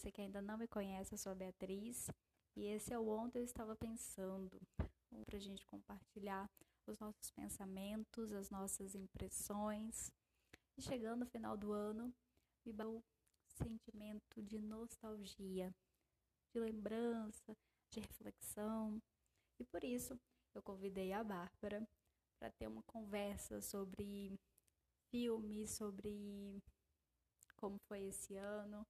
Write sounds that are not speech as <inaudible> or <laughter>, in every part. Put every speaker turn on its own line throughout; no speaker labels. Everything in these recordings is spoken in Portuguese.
você que ainda não me conhece, eu sou a Beatriz e esse é o Ontem Eu Estava Pensando, para a gente compartilhar os nossos pensamentos, as nossas impressões. E chegando no final do ano, me bateu sentimento de nostalgia, de lembrança, de reflexão. E por isso eu convidei a Bárbara para ter uma conversa sobre filmes, sobre como foi esse ano,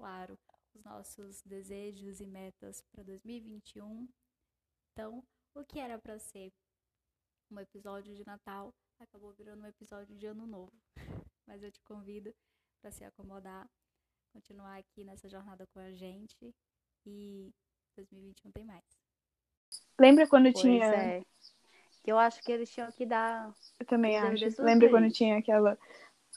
claro, os nossos desejos e metas para 2021. Então, o que era para ser um episódio de Natal acabou virando um episódio de Ano Novo. <laughs> Mas eu te convido para se acomodar, continuar aqui nessa jornada com a gente e 2021 tem mais.
Lembra quando
Pois
tinha.
é. Que eu acho que eles tinham que dar.
Eu também acho. Lembra quando tinha aquela,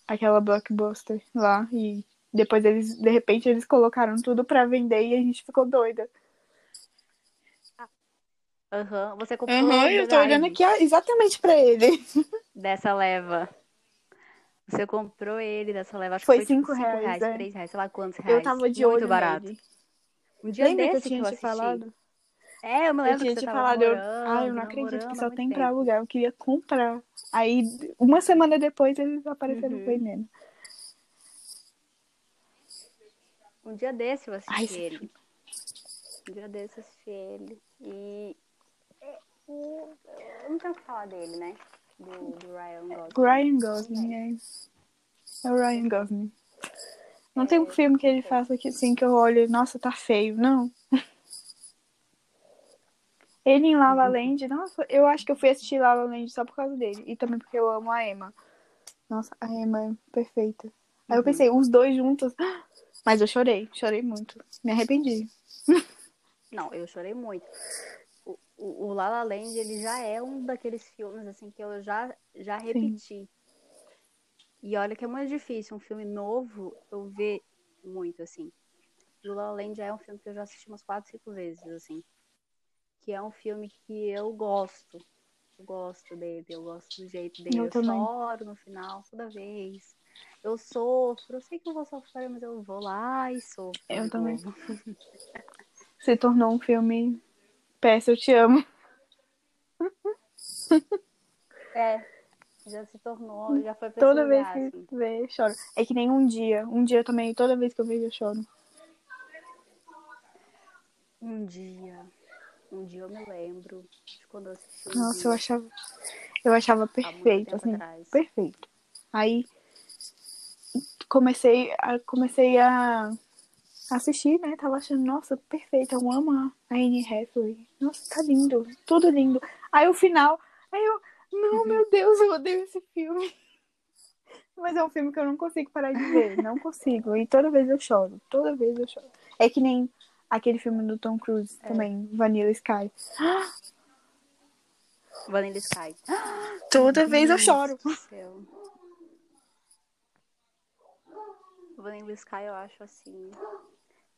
aquela blockbuster lá e depois eles, de repente, eles colocaram tudo pra vender e a gente ficou doida.
Aham. Você comprou
Aham, eu tô olhando aqui exatamente pra ele.
dessa leva. Você comprou ele dessa leva, acho
Foi
que foi tipo
cinco
cinco
reais,
reais,
é.
três reais, sei lá quantos reais.
Eu tava de
Muito
olho
barato.
nele.
Um dia
Lembra que eu
desse
tinha
que eu
te
assisti.
falado?
É, eu me
Eu
lembro
tinha
que
te
você tava
falado, eu...
namorando,
ah, eu não acredito que só tem pra
tempo.
alugar. Eu queria comprar. Aí, uma semana depois, eles apareceram
Uhum.
vendendo.
Um dia desse eu assisti
Ai,
ele. Um dia desse eu assisti ele. E. é, Eu não tenho o que falar dele, né? Do, do Ryan Gosling.
Ryan Gosling, é. É o Ryan Gosling. Não tem um filme que ele faça que, assim, que eu olho, nossa, tá feio. Não. <laughs> Ele em La La Land, nossa, eu acho que eu fui assistir La La Land só por causa dele. E também porque eu amo a Emma. Nossa, a Emma é perfeita. Aí eu
Uhum.
pensei, os dois juntos. <gasps> Mas eu chorei, chorei muito. Me arrependi. <laughs>
Não, eu chorei muito. O, o, o La La Land, ele já é um daqueles filmes, assim, que eu já, já repeti. E olha que é muito difícil um filme novo eu ver muito, assim. O La La Land já é um filme que eu já assisti umas quatro, cinco vezes, assim. Que é um filme que eu gosto. Eu gosto dele, eu gosto do jeito dele.
Eu
Eu, choro no final, toda vez. Eu sofro, eu sei que eu vou sofrer, mas eu vou lá e sofro.
Eu também. <laughs> Se tornou um filme. Peça, eu te amo. <laughs>
É, já se tornou, já foi pra
Toda vez
lugar,
que
assim.
vê, choro. É que nem um dia. Um dia também, toda vez que eu vejo, eu choro.
Um dia, um dia eu me lembro de quando eu assisti um
Nossa,
dia,
eu achava. Eu achava perfeito, assim.
atrás.
Perfeito. Aí comecei a, comecei a assistir, né? Tava achando, nossa, perfeito. Eu amo a Anne Hathaway. Nossa, tá lindo. Tudo lindo. Aí o final, aí eu, não, meu Deus, eu odeio esse filme. <laughs> Mas é um filme que eu não consigo parar de ver. Não consigo. E toda vez eu choro. Toda vez eu choro. É que nem aquele filme do Tom Cruise
É.
também, Vanilla Sky.
Vanilla Sky. <gasps>
Toda vez eu
Deus
choro.
do céu. Vanilla Sky eu acho assim.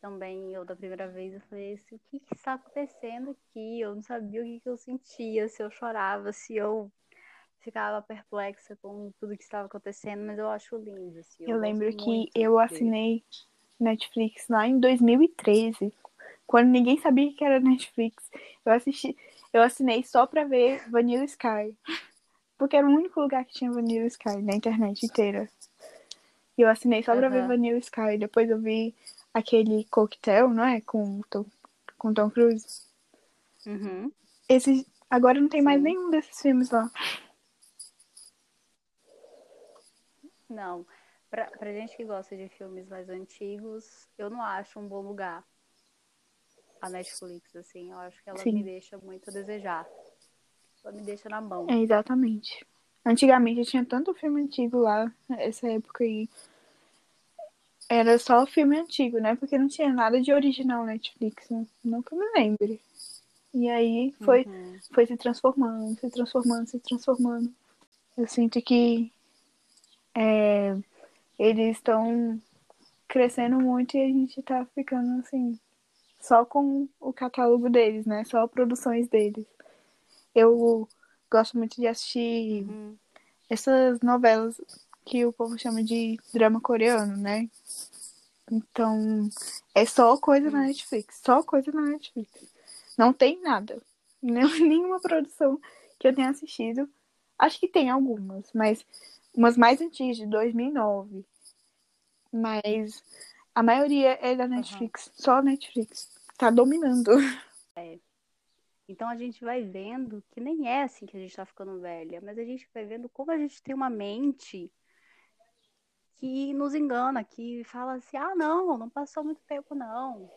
Também eu da primeira vez eu falei assim, o que que está acontecendo aqui? Eu não sabia o que que eu sentia, se eu chorava, se eu ficava perplexa com tudo que estava acontecendo, mas eu acho lindo, assim.
Eu lembro
gosto
que eu assinei Netflix lá em 2013, quando ninguém sabia que era Netflix. Eu assisti, eu assinei só pra ver Vanilla Sky, porque era o único lugar que tinha Vanilla Sky na internet inteira. E eu assinei só pra ver. Vanilla Sky. Depois eu vi aquele coquetel, não é, com Tom, com Tom Cruise.
Uhum.
Esse agora não tem mais nenhum desses filmes lá.
Não, pra, pra gente que gosta de filmes mais antigos, eu não acho um bom lugar a Netflix, assim. Eu acho que ela
Sim.
me deixa muito a desejar. Ela me deixa na mão.
É, exatamente. Antigamente tinha tanto filme antigo lá, nessa época aí. Era só filme antigo, né? Porque não tinha nada de original Netflix, né? eu me lembre. E aí foi,
Uhum.
foi se transformando, se transformando, se transformando. Eu sinto que é, eles estão crescendo muito e a gente tá ficando assim, só com o catálogo deles, né? Só produções deles. Eu gosto muito de assistir
Uhum.
essas novelas que o povo chama de drama coreano, né? Então, é só coisa na Netflix. Só coisa na Netflix. Não tem nada. <laughs> Nenhuma produção que eu tenha assistido. Acho que tem algumas, mas umas mais antigas, de 2009. Mas a maioria é da Netflix. Uhum. Só Netflix. Tá dominando. <laughs>
É. Então a gente vai vendo que nem é assim que a gente tá ficando velha, mas a gente vai vendo como a gente tem uma mente que nos engana, que fala assim: ah, não, não passou muito tempo, não.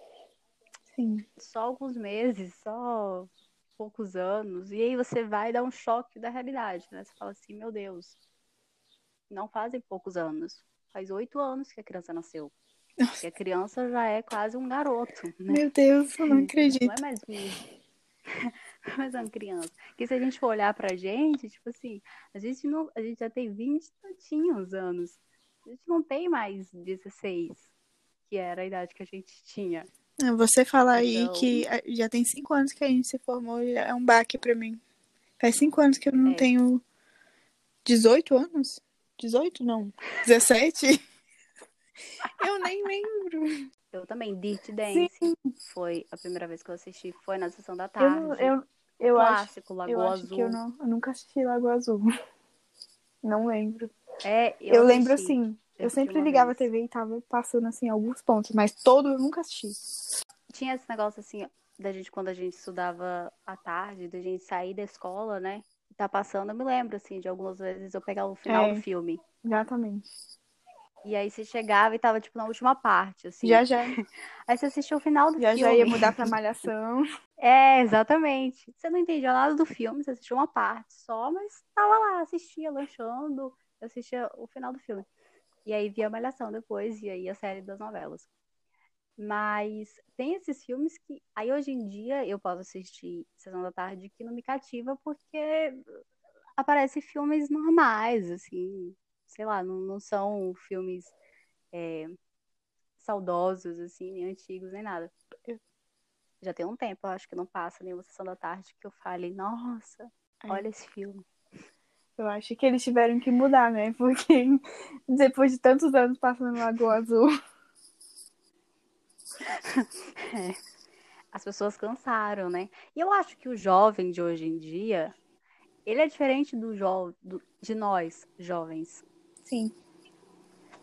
Sim.
Só alguns meses, só poucos anos. E aí você vai dar um choque da realidade, né? Você fala assim: meu Deus, não fazem poucos anos. Faz oito anos que a criança nasceu. E a criança já é quase um garoto. Né?
Meu Deus, eu não acredito. Não
é mais um. <laughs> mais uma criança. Porque se a gente for olhar pra gente, tipo assim, a gente, não, a gente já tem 20 tantinhos anos. A gente não tem mais 16, que era a idade que a gente tinha.
É, você falar então... aí que já tem cinco anos que a gente se formou é um baque pra mim. Faz cinco anos que eu não é. tenho 18 anos? 18 não. 17? <laughs> eu nem lembro.
Eu também, Dirty Dance. Sim. Foi a primeira vez que eu assisti, foi na sessão da tarde.
Eu, eu, eu
Clássico,
acho,
Lagoa
eu
Azul.
Acho que eu, não, eu nunca assisti Lagoa Azul. Não lembro.
É, eu,
eu lembro assim. Eu sempre ligava vez. a TV e tava passando assim alguns pontos, mas todo eu nunca assisti.
Tinha esse negócio assim, da gente quando a gente estudava à tarde, da gente sair da escola, né? Tá passando, eu me lembro assim de algumas vezes eu pegar o final é, do filme.
Exatamente.
E aí você chegava e tava, tipo, na última parte, assim.
Já, já. <laughs>
Aí você assistiu o final do
já,
filme.
Já, já ia mudar pra <laughs> malhação.
É, exatamente. Você não entendia nada do filme, você assistiu uma parte só, mas tava lá, assistia, lanchando, assistia o final do filme. E aí via a malhação depois, e aí a série das novelas. Mas tem esses filmes que, aí hoje em dia, eu posso assistir Sessão da Tarde que não me cativa, porque aparecem filmes normais, assim, sei lá, não, não são filmes é, saudosos, assim, nem antigos, nem nada. Já tem um tempo, acho que não passa nenhuma sessão da tarde que eu fale, nossa, é. olha esse filme.
Eu acho que eles tiveram que mudar, né? <laughs> Porque depois de tantos anos passando no Lagoa Azul. <laughs>
É. As pessoas cansaram, né? E eu acho que o jovem de hoje em dia, ele é diferente do, jo do de nós, jovens.
Sim.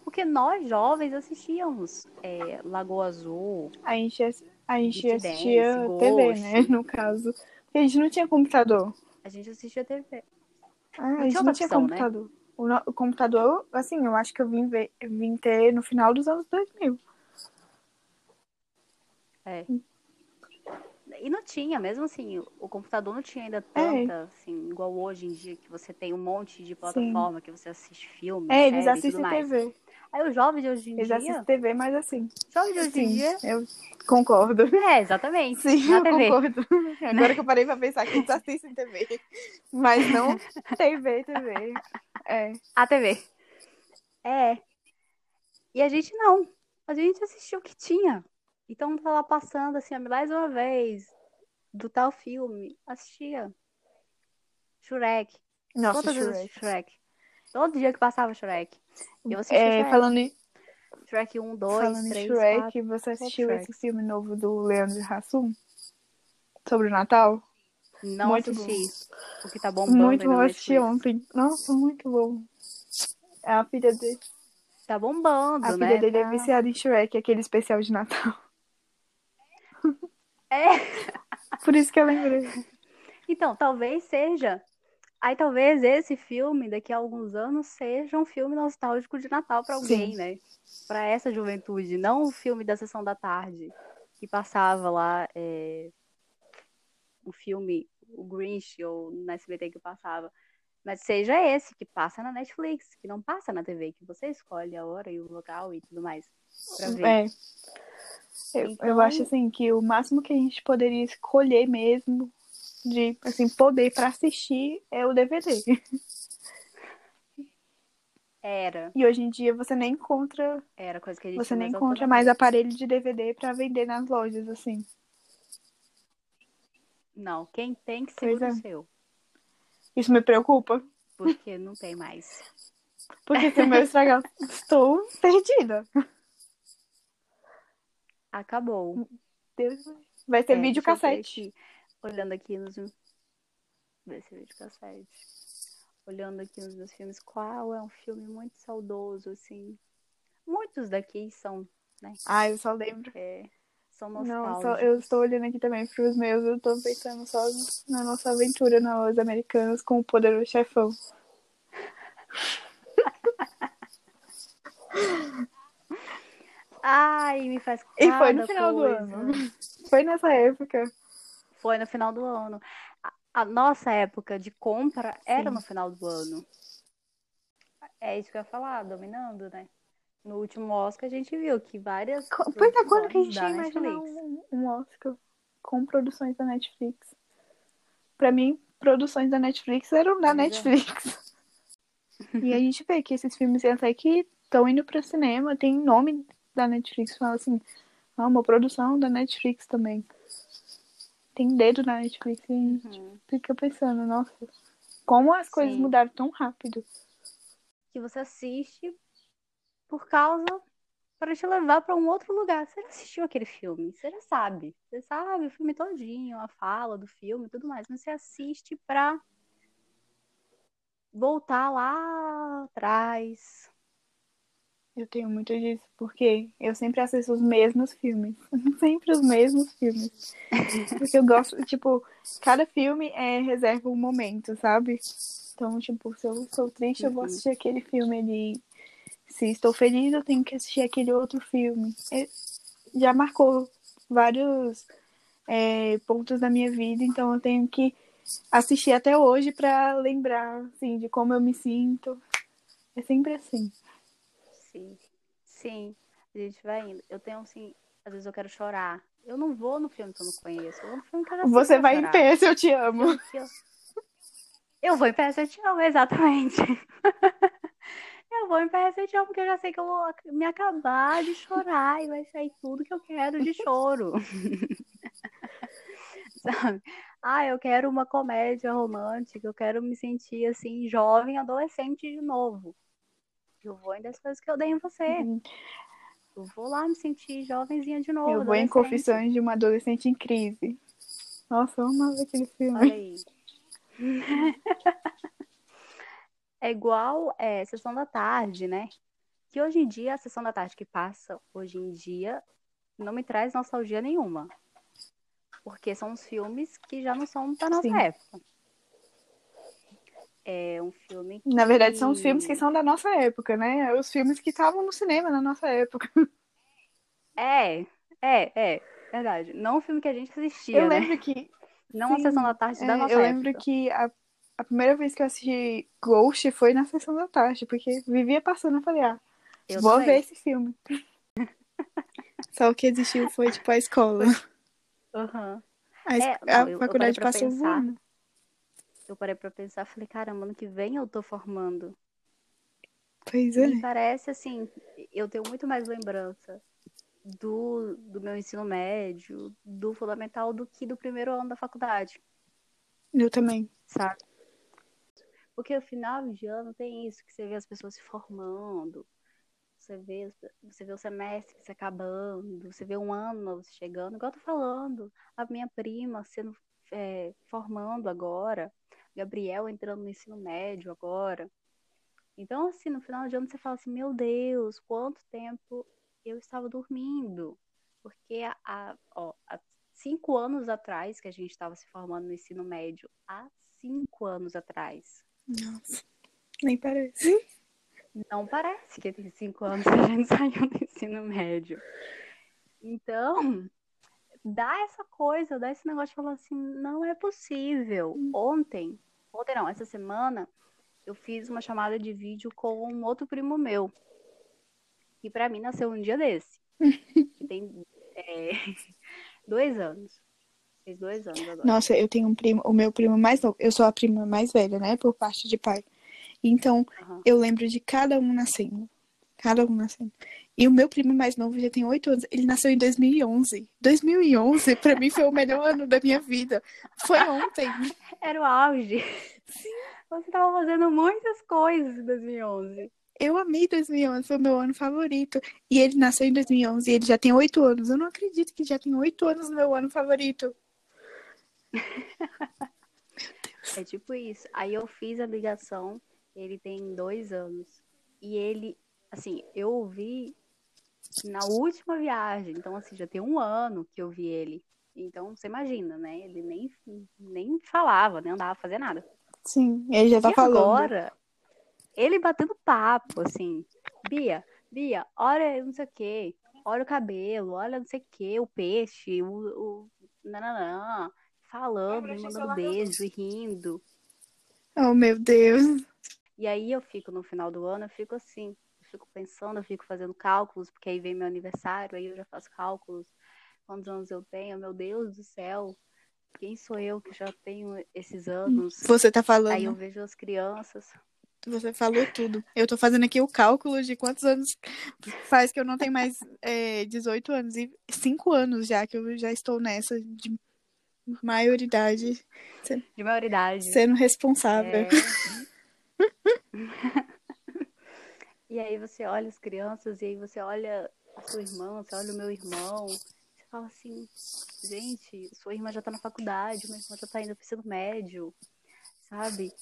Porque nós, jovens, assistíamos é, Lagoa Azul.
A gente, a gente assistia Dance, TV, Ghost. né? No caso. Porque a gente não tinha computador.
A gente assistia TV.
Ah, não a gente não tinha opção, né? computador. Né? O, no, o, computador, assim, eu acho que eu vim, ver, vim ter no final dos anos 2000.
É. E não tinha, mesmo assim, o computador não tinha ainda é. tanta, é. assim, igual hoje em dia, que você tem um monte de plataforma, Sim. que você assiste filme, É, eles assistem TV. Aí o jovem de hoje em
eles
dia...
Eles assistem TV, mas assim...
Jovem de hoje
Sim,
em dia...
eu concordo.
É, exatamente.
Sim, eu TV. concordo. <laughs> Agora que eu parei pra pensar que eles assistem TV. Mas não TV, TV. É.
A TV. É. E a gente não. A gente assistiu o que tinha. Então tá lá passando assim, mais uma vez, do tal filme. Assistia. Shrek.
Nossa, Quantas Shrek. vezes
Shrek? Todo dia que passava Shrek. Eu
assistia é, Shrek. Falando em...
Shrek 1, 2,
falando
3,
Shrek,
4,
você assistiu esse filme novo do Leandro Hassum? Sobre o Natal?
Não muito assisti. Bom. O que tá bombando
Muito bom, assisti ontem. Nossa, muito bom. É a filha dele.
Tá bombando,
a
né?
A filha dele é
tá...
é viciada em Shrek, aquele especial de Natal.
É. <laughs>
Por isso que eu lembrei.
Então, talvez seja. Aí talvez esse filme, daqui a alguns anos, seja um filme nostálgico de Natal para alguém, Sim. né? Para essa juventude, não o filme da sessão da tarde que passava lá, é... o filme, o Grinch ou na SBT que passava, mas seja esse que passa na Netflix, que não passa na TV, que você escolhe a hora e o local e tudo mais para ver.
É. Eu, então... eu acho assim que o máximo que a gente poderia escolher mesmo de assim poder para assistir é o DVD.
Era.
E hoje em dia você nem encontra.
Era coisa que a gente
Você nem encontra mais aparelho de DVD para vender nas lojas, assim.
Não, quem tem que ser é. o seu.
Isso me preocupa.
Porque não tem mais.
Porque se o meu estragar, <laughs> estou perdida.
Acabou.
Deus. Vai ter
É,
vídeo cassete.
Olhando aqui nos. Vai ser vídeo cassete. Olhando aqui nos meus filmes, qual é um filme muito saudoso, assim. Muitos daqui são,
Ah, eu só lembro.
é, são
Não,
nostálgicos.
eu estou olhando aqui também pros meus, eu tô pensando só na nossa aventura nos americanos com o poderoso chefão. <laughs>
Ai, me faz
E foi no final do
coisa.
ano. Foi nessa época.
Foi no final do ano. A, a nossa época de compra era
Sim.
no final do ano. É isso que eu ia falar, dominando, né? No último Oscar a gente viu que várias.
Pois é, quando que a gente
Netflix.
um, um Oscar com produções da Netflix? Pra mim, produções da Netflix eram da
é.
Netflix. <laughs> E a gente vê que esses filmes até que estão indo pro cinema, tem nome da Netflix, fala assim, ah, uma produção da Netflix também. Tem dedo na Netflix e a gente
Uhum.
fica pensando, nossa, como as coisas
Sim.
mudaram tão rápido.
Que você assiste por causa. Para te levar para um outro lugar. Você já assistiu aquele filme? Você já sabe. Você sabe o filme todinho, a fala do filme e tudo mais. Mas você assiste pra voltar lá atrás.
Eu tenho muito disso, porque eu sempre assisto os mesmos filmes. <laughs> sempre os mesmos filmes. Porque eu gosto, tipo, cada filme é, reserva um momento, sabe? Então, tipo, se eu sou triste, eu vou
Uhum.
assistir aquele filme ali. Se estou feliz, eu tenho que assistir aquele outro filme. É, já marcou vários é, pontos da minha vida, então eu tenho que assistir até hoje pra lembrar, assim, de como eu me sinto. É sempre assim.
Sim. Sim. A gente vai indo. Eu tenho assim, às vezes eu quero chorar. Eu não vou no filme que eu não conheço. Eu vou no filme que eu já
Você vai
vou
em
chorar.
PS, eu te amo.
Eu... eu vou em PS, eu te amo, exatamente. <laughs> Eu vou em PS, eu te amo, porque eu já sei que eu vou me acabar de chorar e vai sair tudo que eu quero de choro. <laughs> Sabe? Ah, eu quero uma comédia romântica, eu quero me sentir assim, jovem, adolescente de novo. Eu vou em das coisas que eu dei em você. Eu vou lá me sentir jovenzinha de novo.
Eu vou em. Confissões de uma Adolescente em Crise. Nossa, eu amava aquele filme.
Olha aí. <laughs> É igual é, Sessão da Tarde, né? Que hoje em dia, a Sessão da Tarde que passa, hoje em dia, não me traz nostalgia nenhuma. Porque são os filmes que já não são da nossa
Sim.
época. É um filme que...
Na verdade, são os filmes que são da nossa época, né? Os filmes que estavam no cinema na nossa época. <laughs>
É, é, é, verdade. Não o filme que a gente assistia,
Eu
né?
lembro que.
Não a
sim,
Sessão da Tarde da
é,
nossa
eu
época.
lembro que a, a primeira vez que eu assisti Ghost foi na sessão da tarde, porque vivia passando, eu falei, ah,
Eu
vou
também.
ver esse filme. <laughs> Só o que existiu foi, tipo, a escola.
Aham.
A, es-
É,
a
não, eu- eu parei
faculdade passou
pensar.
voando.
Eu parei pra pensar, falei, caramba, ano que vem eu tô formando.
Pois é.
Me parece assim, eu tenho muito mais lembrança do, do meu ensino médio, do fundamental, do que do primeiro ano da faculdade,
Eu também.
sabe? Porque o final de ano tem isso, que você vê as pessoas se formando, você vê, você vê o semestre se acabando, você vê um ano novo chegando, igual eu tô falando, a minha prima sendo é, formando agora, Gabriel entrando no ensino médio agora. Então, assim, no final de ano você fala assim, meu Deus, quanto tempo eu estava dormindo. Porque há, ó, há cinco anos atrás que a gente estava se formando no ensino médio, há cinco anos atrás.
Nossa. Nem parece.
Não parece que tem cinco anos que a gente <laughs> saiu do ensino médio. Então, dá essa coisa, dá esse negócio de falar assim, não é possível. Ontem, ontem não, essa semana, eu fiz uma chamada de vídeo com um outro primo meu, que pra mim nasceu um dia desse. que <laughs> tem é, <laughs> dois anos. Fez dois anos agora.
Nossa, eu tenho um primo, o meu primo mais novo. Eu sou a prima mais velha, né? Por parte de pai. Então,
Aham.
eu lembro de cada um nascendo. Cada um nascendo. E o meu primo mais novo já tem oito anos. Ele nasceu em 2011. 2011, pra mim, foi o melhor ano da minha vida. Foi ontem. <laughs>
Era o auge. Você tava fazendo muitas coisas em 2011.
Eu amei 2011, foi o meu ano favorito. E ele nasceu em 2011 e ele já tem oito anos. Eu não acredito que já tem oito anos no meu ano favorito.
É tipo isso. Aí eu fiz a ligação, ele tem dois anos. E ele, assim, eu ouvi na última viagem. Então, assim, já tem um ano que eu vi ele. Então, você imagina, né? Ele nem, nem falava, nem andava a fazer nada.
Sim, ele já tá
e
falando.
agora, ele batendo papo, assim, Bia, Bia, olha não sei o quê, olha o cabelo, olha não sei o quê, o peixe, o, o nananã, falando, me mandando beijo e rindo.
Oh, meu Deus.
E aí eu fico no final do ano, eu fico assim, fico pensando, eu fico fazendo cálculos, porque aí vem meu aniversário, aí eu já faço cálculos, quantos anos eu tenho, meu Deus do céu, quem sou eu que já tenho esses anos?
Você tá falando.
Aí eu vejo as crianças.
Você falou tudo. Eu tô fazendo aqui o cálculo de quantos anos faz que eu não tenho mais é, 18 anos. E 5 anos já que eu já estou nessa de maioridade.
De maioridade.
Sendo responsável.
É. <laughs> e aí você olha as crianças, e aí você olha a sua irmã, você olha o meu irmão. Você fala assim, gente, sua irmã já tá na faculdade, minha irmã já tá indo pro ensino médio, sabe?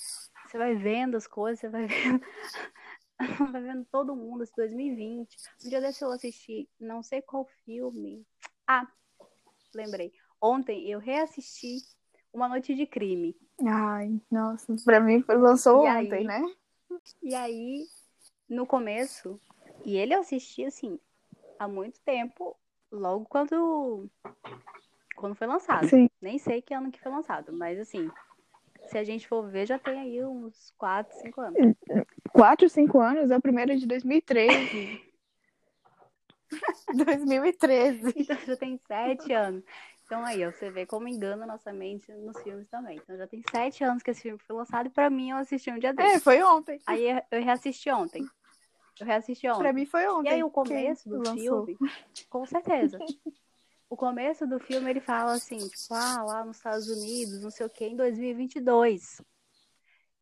Você vai vendo as coisas, você vai <laughs> vendo. vai vendo todo mundo, esse 2020. Um dia desse eu assisti, não sei qual filme. Ah, lembrei. Ontem eu reassisti Uma Noite de Crime.
Ai, nossa, pra mim lançou
E
ontem,
aí?
né?
E aí, no começo, e ele eu assisti assim, há muito tempo, logo quando, quando foi lançado.
Sim.
Nem sei que ano que foi lançado, mas assim, se a gente for ver, já tem aí uns 4, 5 anos.
4, 5 anos, é o primeiro de 2013. 2013. <laughs>
Então já tem 7 anos. Então aí, você vê como engana a nossa mente nos filmes também. Então já tem 7 anos que esse filme foi lançado e pra mim eu assisti um dia
É,
desses.
foi ontem.
Aí eu reassisti ontem. Eu reassisti ontem.
Pra mim foi
E
ontem.
aí o começo do
lançou.
filme, com certeza. O começo do filme ele fala assim, tipo, ah, lá nos Estados Unidos, não sei o que, em 2022.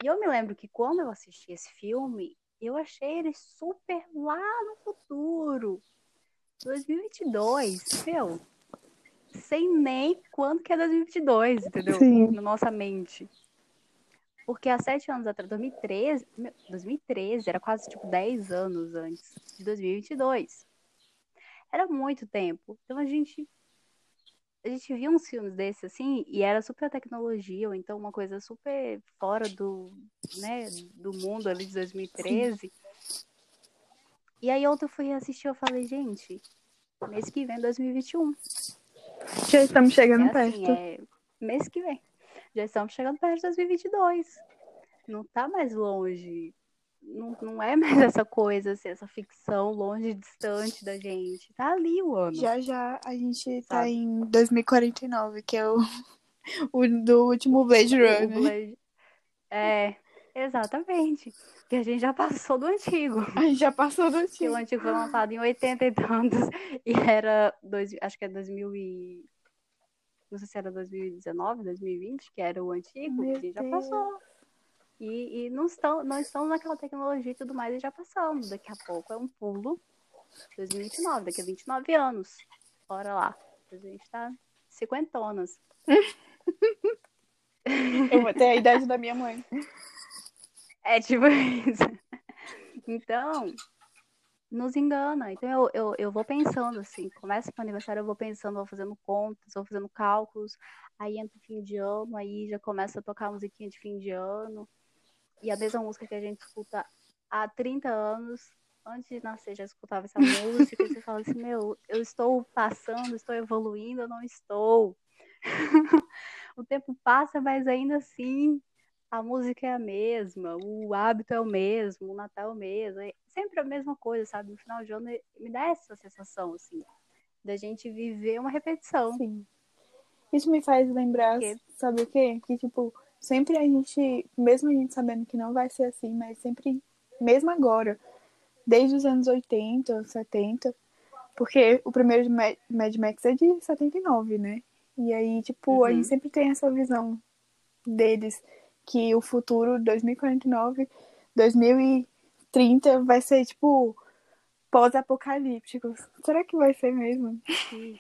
E eu me lembro que quando eu assisti esse filme, eu achei ele super lá no futuro. 2022, meu. Sei nem quando que é 2022, entendeu?
Sim.
Na nossa mente. Porque há sete anos atrás, 2013, meu, 2013 era quase tipo 10 anos antes de 2022. Era muito tempo. Então a gente a gente via uns filmes desses assim e era super tecnologia, ou então uma coisa super fora do, né, do mundo ali de 2013. E aí ontem eu fui assistir, eu falei, gente, mês que vem 2021.
Já estamos chegando
É assim,
perto.
é mês que vem. Já estamos chegando perto de 2022. Não tá mais longe. Não, não é mais <laughs> essa coisa, assim, essa ficção longe, distante da gente. Tá ali o ano.
Já já a gente tá
Sabe?
em 2049, que é o, <laughs> o do último Blade Runner.
É, exatamente. Que a gente já passou do antigo. <laughs>
A gente já passou do
Que o
antigo.
antigo foi lançado em 80 e tantos. <laughs> E era. Dois, acho que é 2000 e. Não sei se era 2019, 2020, que era o antigo.
Meu
a gente já
Deus.
passou. E, e não, estão, não estamos naquela tecnologia e tudo mais e já passamos. Daqui a pouco é um pulo. 2029, daqui a 29 anos. Bora lá. A gente tá cinquentonas. <laughs>
Eu vou ter a idade da minha mãe.
É tipo <laughs> isso. Então, nos engana. Então eu, eu, eu vou pensando assim, começa meu aniversário, eu vou pensando, vou fazendo contas, vou fazendo cálculos, aí entra o fim de ano, aí já começa a tocar a musiquinha de fim de ano. E a mesma música que a gente escuta há 30 anos, antes de nascer, já escutava essa <laughs> música, e você fala assim, meu, eu estou passando, estou evoluindo, eu não estou. <laughs> o tempo passa, mas ainda assim a música é a mesma, o hábito é o mesmo, o Natal é o mesmo, é sempre a mesma coisa, sabe? No final de ano me dá essa sensação, assim, da gente viver uma repetição.
Sim. Isso me faz lembrar,
Quê?
sabe o quê? Que, tipo, sempre a gente, mesmo a gente sabendo que não vai ser assim, mas sempre, mesmo agora, desde os anos 80, 70, porque o primeiro de Ma- Mad Max é de 79, né? E aí, tipo, a
Uhum.
gente sempre tem essa visão deles que o futuro, 2049, 2030 vai ser, tipo, pós-apocalíptico. Será que vai ser mesmo?
Sim.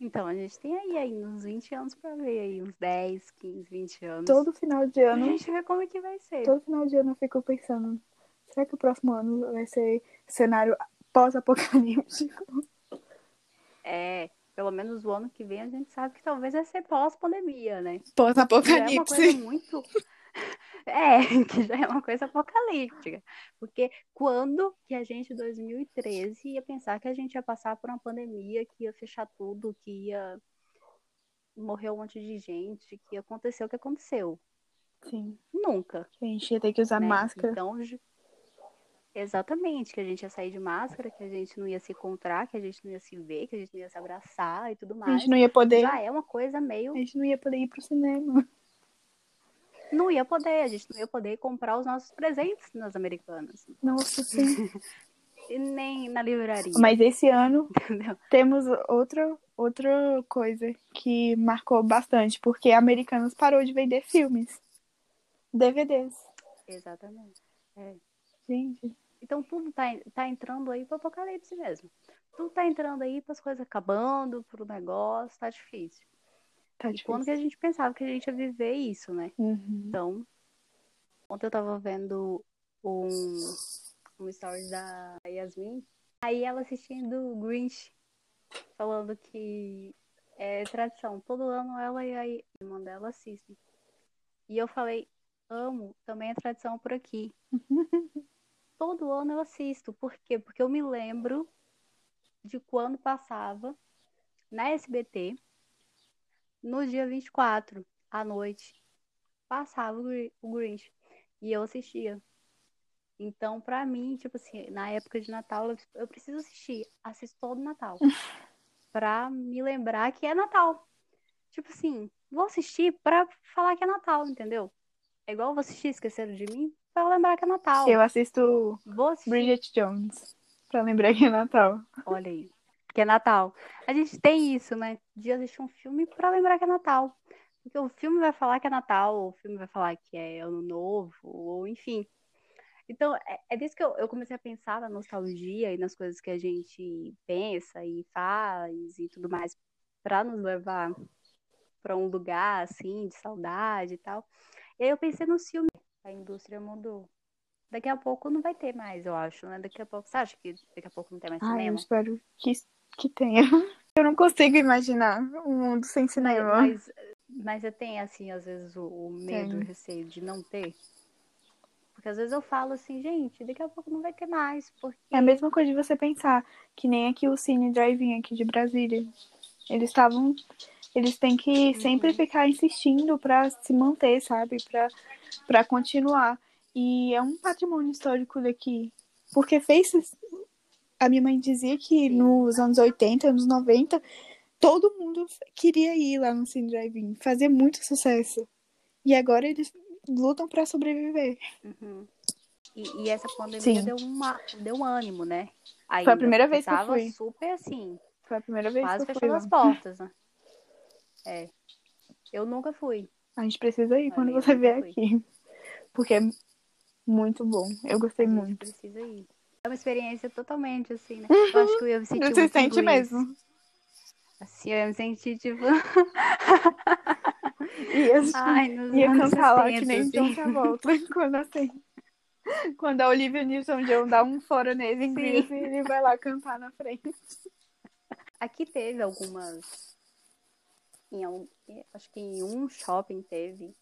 Então, a gente tem aí, aí uns 20 anos pra ver aí, uns 10, 15, 20 anos.
Todo final de
A
ano,
gente vê como é que vai ser.
todo final de ano eu fico pensando, será que o próximo ano vai ser cenário pós-apocalíptico?
É, pelo menos o ano que vem a gente sabe que talvez vai ser pós-pandemia, né? Já é uma
Pós-apocalipse.
coisa muito. <laughs> É, que já é uma coisa apocalíptica. Porque quando que a gente, em 2013, ia pensar que a gente ia passar por uma pandemia, que ia fechar tudo, que ia morrer um monte de gente, que ia acontecer o que aconteceu?
Sim,
Nunca,
a gente ia ter que usar
né?
máscara.
Então, exatamente, que a gente ia sair de máscara, que a gente não ia se encontrar, que a gente não ia se ver, que a gente não ia se abraçar e tudo
A
mais.
gente não ia poder,
Já é uma coisa meio
a gente não ia poder ir pro cinema.
Não ia poder, a gente não ia poder comprar os nossos presentes nas americanas.
Nossa, <laughs> sim.
E nem na livraria.
Mas esse ano <laughs>
Entendeu?
temos outra, outra coisa que marcou bastante, porque a Americanas parou de vender filmes. DVDs.
Exatamente.
Gente,
Então tudo tá, tá entrando aí pro apocalipse mesmo. Tudo tá entrando aí pras coisas acabando, pro negócio, tá difícil.
tá
E quando
difícil.
que a gente pensava que a gente ia viver isso, né?
Uhum.
Então, ontem eu tava vendo um, um stories da Yasmin, aí ela assistindo o Grinch, falando que é tradição, todo ano ela e a irmã dela assistem. E eu falei, amo, também é tradição por aqui. <laughs> Todo ano eu assisto, por quê? Porque eu me lembro de quando passava na SBT, no dia 24, à noite, passava o Gri- o Grinch. E eu assistia. Então, pra mim, tipo assim, na época de Natal, eu, preciso assistir. Assisto todo Natal. <laughs> pra me lembrar que é Natal. Tipo assim, vou assistir pra falar que é Natal, entendeu? É igual vou assistir Esqueceram de Mim pra lembrar que é Natal.
Eu assisto
assistir.
Bridget Jones, pra lembrar que é Natal.
Olha aí. Que é Natal. A gente tem isso, né? De assistir um filme pra lembrar que é Natal. Porque o filme vai falar que é Natal, ou o filme vai falar que é Ano Novo, ou enfim. Então, é, é disso que eu, eu comecei a pensar na nostalgia e nas coisas que a gente pensa e faz e tudo mais pra nos levar pra um lugar, assim, de saudade e tal. E aí eu pensei no filme. A indústria mudou. Daqui a pouco não vai ter mais, eu acho, né? Daqui a pouco, você acha que daqui a pouco não tem mais
Ai, eu espero que, que tenha. <laughs> Eu não consigo imaginar um mundo sem cinema.
mas, mas você tem, assim, às vezes, o, o medo, o
Tenho.
receio de não ter? Porque às vezes eu falo assim, gente, daqui a pouco não vai ter mais, porque...
É a mesma coisa de você pensar que nem aqui o Cine Drive-In aqui de Brasília. Eles estavam. Eles têm que sempre ficar insistindo pra se manter, sabe? Pra, pra continuar. E é um patrimônio histórico daqui. Porque fez. A minha mãe dizia que nos anos 80, anos 90, todo mundo queria ir lá no Cine Drive-In. Fazia muito sucesso. E agora eles lutam pra sobreviver.
Uhum. E, e essa pandemia
Sim.
deu, uma, deu um ânimo, né?
Foi a primeira vez que eu fui.
super, assim,
Foi a primeira vez
quase
que eu fui
fechando
lá.
as portas, né? É. Eu nunca fui.
A gente precisa ir
Olha,
quando você vier aqui. Porque é muito bom. Eu gostei
A
muito.
precisa ir. É uma experiência totalmente assim, né? <laughs> Eu acho que eu ia me sentir
Você sente
Grease.
mesmo.
Assim, eu ia me sentir, tipo... <laughs>
Ia,
Ai, nos
ia cantar lá
60,
que nem
assim.
John Travolta. <laughs> Quando assim. Quando a Olivia Newton-John dá um fora nele em. Grease, ele vai lá cantar na frente.
Aqui teve algumas. Em, al- acho que em um shopping teve.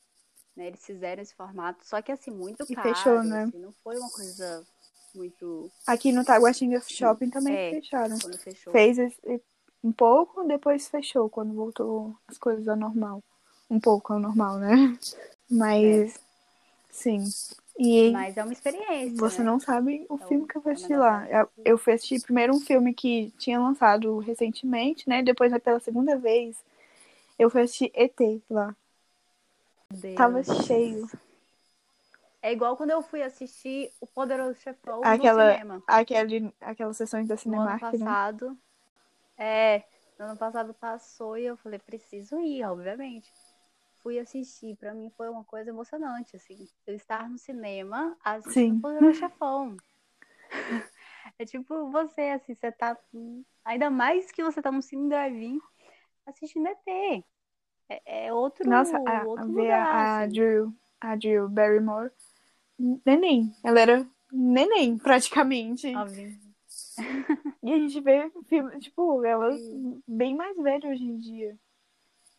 Né, eles fizeram esse formato, só que assim, muito
E
caro.
fechou, né?
assim, não foi uma coisa muito.
Aqui no Taguatinga Shopping também
É.
fecharam.
Quando fechou.
Fez esse- um pouco, depois fechou, quando voltou as coisas ao normal. Um pouco ao normal, né? <laughs> Mas, sim. E
Mas é uma experiência.
Você
né?
não sabe o
Então,
filme que eu fui
é
assistir
melhor
lá. Eu, fui assistir primeiro um filme que tinha lançado recentemente, né? Depois, pela segunda vez, eu fui assistir ET lá.
Deus.
Tava cheio.
É igual quando eu fui assistir O Poderoso Chefão
Aquela-
no cinema.
Aquele, aquelas sessões da
No ano
né?
passado. É, no ano passado passou e eu falei, preciso ir, obviamente. fui assistir, pra mim foi uma coisa emocionante, assim. Eu estar no cinema assistindo
Sim.
o Poderoso <laughs> Chefão. É tipo você, assim, você tá. Ainda mais que você tá no Cine Drive-In assistindo ET. É, é outro,
Nossa, a,
outro
ver
lugar,
a, a
assim.
Drew, a Drew Barrymore, neném. Ela era neném, praticamente.
Óbvio. <laughs>
E a gente vê filme, tipo, ela bem mais velha hoje em dia.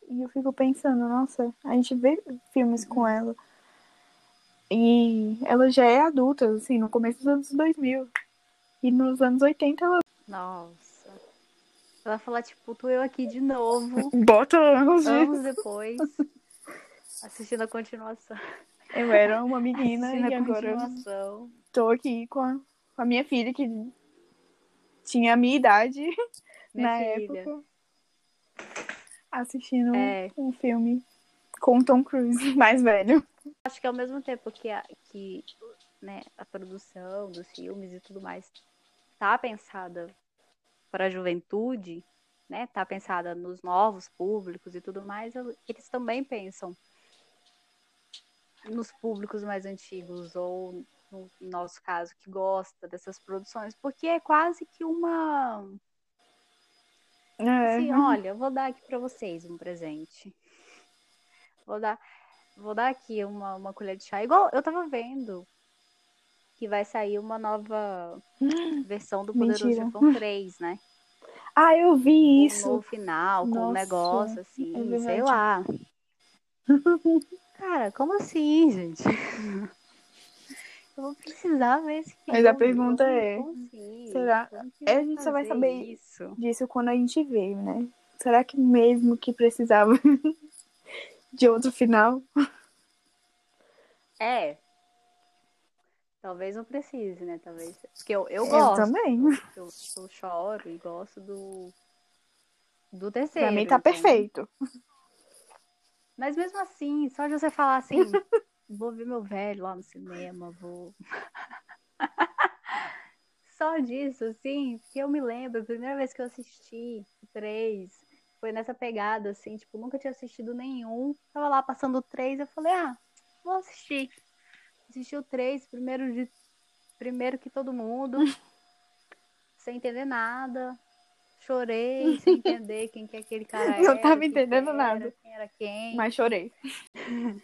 E eu fico pensando, nossa, a gente vê filmes com ela. E ela já é adulta, assim, no começo dos anos 2000. E nos anos 80 ela
Nossa. Ela fala, tipo, tô eu aqui de novo, <laughs>
bota anos
anos depois, assistindo a continuação.
Eu era uma menina
Assistindo
e agora tô aqui com a, com a minha filha que tinha a minha idade <laughs>
Minha
na
filha.
época. Assistindo
É.
um filme com Tom Cruise, <laughs> mais velho.
Acho que ao mesmo tempo que a, que, né, a produção dos filmes e tudo mais tá pensada para a juventude, né, tá pensada nos novos públicos e tudo mais, el- eles também pensam nos públicos mais antigos ou no nosso caso que gosta dessas produções, porque é quase que uma
É.
Assim, olha, eu vou dar aqui pra vocês um presente. Vou dar, vou dar aqui uma, uma colher de chá. Igual eu tava vendo que vai sair uma nova <gasps> versão do Poderoso
Mentira.
Chefão 3, né? <gasps>
Ah, eu vi isso.
novo final, com um
Nossa,
negócio assim,
é
sei lá. <laughs> Cara, como assim, gente? <laughs> Eu vou precisar ver esse filme.
Mas a pergunta é,
assim?
será- É, a gente só vai saber
isso.
disso quando a gente vê, né? Será que mesmo que precisava <laughs> de outro final?
É. Talvez não precise, né? Talvez. Porque eu, eu
Eu
gosto.
também.
Eu, eu choro e gosto do. Do terceiro.
Pra mim tá
então.
perfeito.
Mas mesmo assim, só de você falar assim, <laughs> vou ver meu velho lá no cinema, vou. <laughs> só disso, assim, porque eu me lembro, a primeira vez que eu assisti 3, foi nessa pegada, assim, tipo, nunca tinha assistido nenhum. Tava lá passando 3, eu falei, ah, vou assistir. Assisti o 3, primeiro de. Primeiro que todo mundo, <laughs> sem entender nada. Chorei <laughs> sem entender quem que aquele cara era.
Não tava entendendo
era,
nada.
Quem era quem.
Mas chorei. <laughs>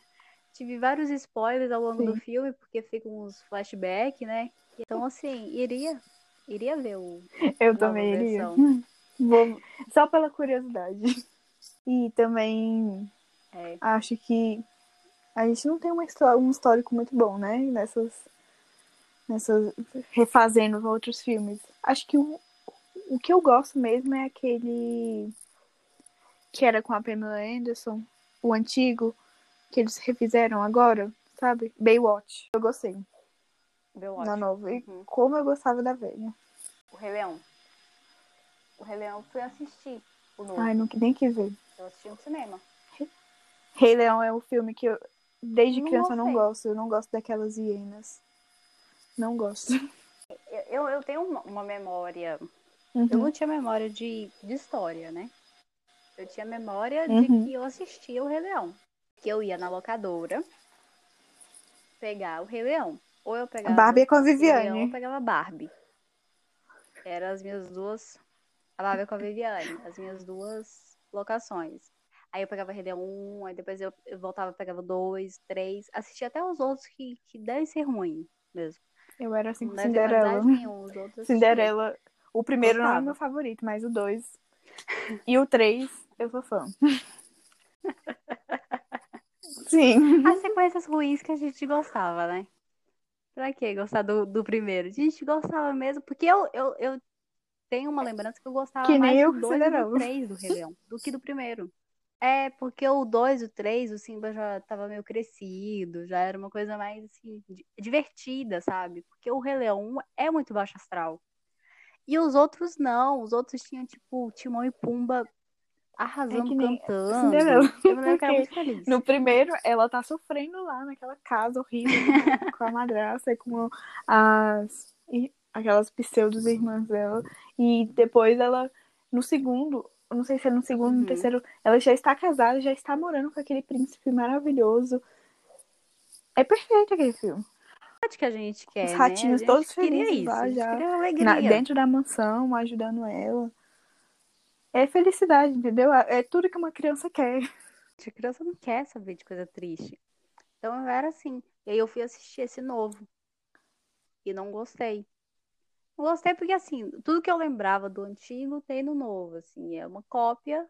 Tive vários spoilers ao longo do
Sim.
filme, porque ficam uns flashbacks, né? Então, assim, iria, iria ver o
Eu também iria. Vou... Só pela curiosidade. E também
É,
acho que a gente não tem uma histó- um histórico muito bom, né? Nessas. Nessas. Refazendo outros filmes. Acho que o, o que eu gosto mesmo é aquele. Que era com a Pamela Anderson, o antigo, que eles refizeram agora, sabe? Baywatch. Eu gostei
eu
na nova. E
Uhum.
como eu gostava da velha.
O Rei Leão. O Rei Leão fui assistir o novo.
Ai, não, nem quis ver.
Eu assisti no cinema.
Rei Leão é um filme que eu, desde
Não
criança, eu não
gostei.
gosto. Eu não gosto daquelas hienas. Não gosto. <laughs>
Eu, eu, tenho uma, memória.
Uhum.
Eu não tinha memória de, de história, né? Eu tinha memória de
Uhum.
que eu assistia o Rei Leão. Que eu ia na locadora pegar o Rei Leão. Ou eu pegava.
Barbie é com a
Leão,
Viviane.
eu pegava Barbie. Eram as minhas duas. A Barbie é com a Viviane. As minhas duas locações. Aí eu pegava Rei Leão 1, aí depois eu, eu voltava pegava 2, 3. Assistia até os outros que, que devem ser ruins mesmo.
Eu era assim com
ter
Cinderela.
assistia.
Cinderela. O primeiro não é
Gostava.
meu favorito, mas o dois. E o três, eu sou fã. <laughs> Sim.
As sequências ruins que a gente gostava, né? Pra que gostar do, do primeiro? A gente gostava mesmo, porque eu, eu, eu tenho uma lembrança que eu gostava
Que
mais do 2 e do. 3 do Rei Leão, do que do primeiro. É, porque o 2 e o 3, o Simba já tava meio crescido, já era uma coisa mais, assim, di- divertida, sabe? Porque o Rei Leão é muito baixo astral. E os outros não, os outros tinham, tipo, Timão e Pumba arrasando,
É que nem
cantando. Eu me lembro que era
porque
muito feliz.
No primeiro, ela tá sofrendo lá naquela casa horrível com a madrasta e com as aquelas pseudos irmãs dela. E depois ela, no segundo, não sei se é no segundo,
Uhum.
no terceiro, ela já está casada, já está morando com aquele príncipe maravilhoso. É perfeito aquele filme.
que a gente quer,
Os
né?
ratinhos
gente
todos felizes
isso,
lá já. Na- dentro da mansão, ajudando ela. É felicidade, entendeu? É tudo que uma criança quer.
A criança não quer saber de coisa triste. Então eu era assim. E aí eu fui assistir esse novo. E não gostei. Gostei porque, assim, tudo que eu lembrava do antigo tem no novo, assim. É uma cópia.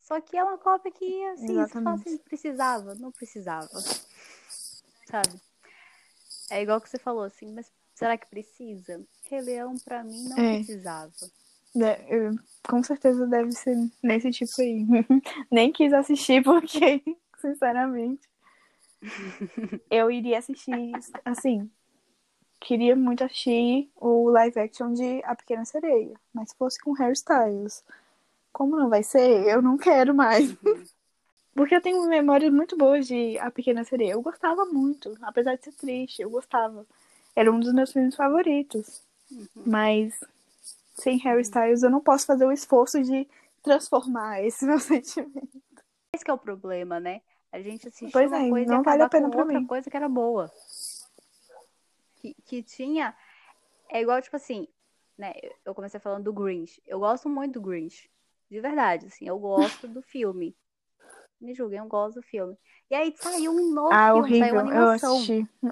Só que é uma cópia que, assim, assim, precisava. Não precisava. Sabe? É igual que você falou, assim, mas será que precisa? Rei Leão, pra mim, não
É.
precisava.
É, eu- com certeza deve ser nesse tipo aí. <laughs> Nem quis assistir porque, <laughs> sinceramente, <laughs> eu iria assistir, assim, queria muito assistir o live action de A Pequena Sereia, mas se fosse com Harry Styles, como não vai ser, eu não quero mais. <laughs> Porque eu tenho memórias muito boas de A Pequena Sereia. Eu gostava muito, apesar de ser triste, eu gostava. Era um dos meus filmes favoritos. Mas sem Harry Styles eu não posso fazer o esforço de transformar esse meu <laughs> sentimento.
Esse que é o problema, né? A gente assistiu
Pois
uma
é,
coisa
não
e
vale a pena
com outra
mim.
coisa que era boa. Que, que tinha. É igual, tipo assim, né? Eu comecei falando do Grinch. Eu gosto muito do Grinch. De verdade, assim, eu gosto do filme. Me julguem, eu gosto do filme. E aí saiu um novo
Ah,
filme,
horrível.
saiu uma
Eu
animação.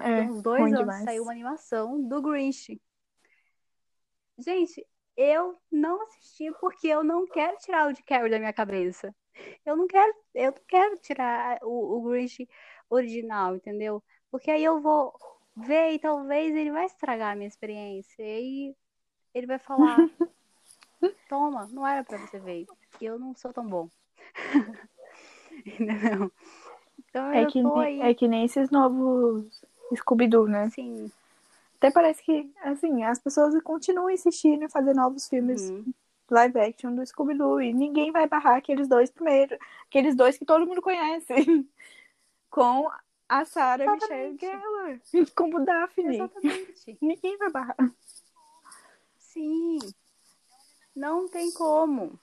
É,
uns dois anos
demais.
saiu uma animação do Grinch. Gente, eu não assisti porque eu não quero tirar o de Carrie da minha cabeça. Eu não quero, eu não quero tirar o, o Grinch original, entendeu? Porque aí eu vou ver e talvez ele vai estragar a minha experiência. E aí ele vai <laughs> falar: Toma, não era pra você ver. Eu não sou tão bom. <laughs> Entendeu? Então
É que, nem- é que nem esses novos Scooby-Doo, né?
assim.
Até parece que, assim, as pessoas continuam insistindo em fazer novos filmes
uhum.
live action do Scooby-Doo e ninguém vai barrar aqueles dois primeiro. Aqueles dois que todo mundo conhece. <laughs> Com a Sarah Michelle. Gellar <laughs> como Daphne.
Exatamente. <laughs>
Ninguém vai barrar.
Sim. Não tem como.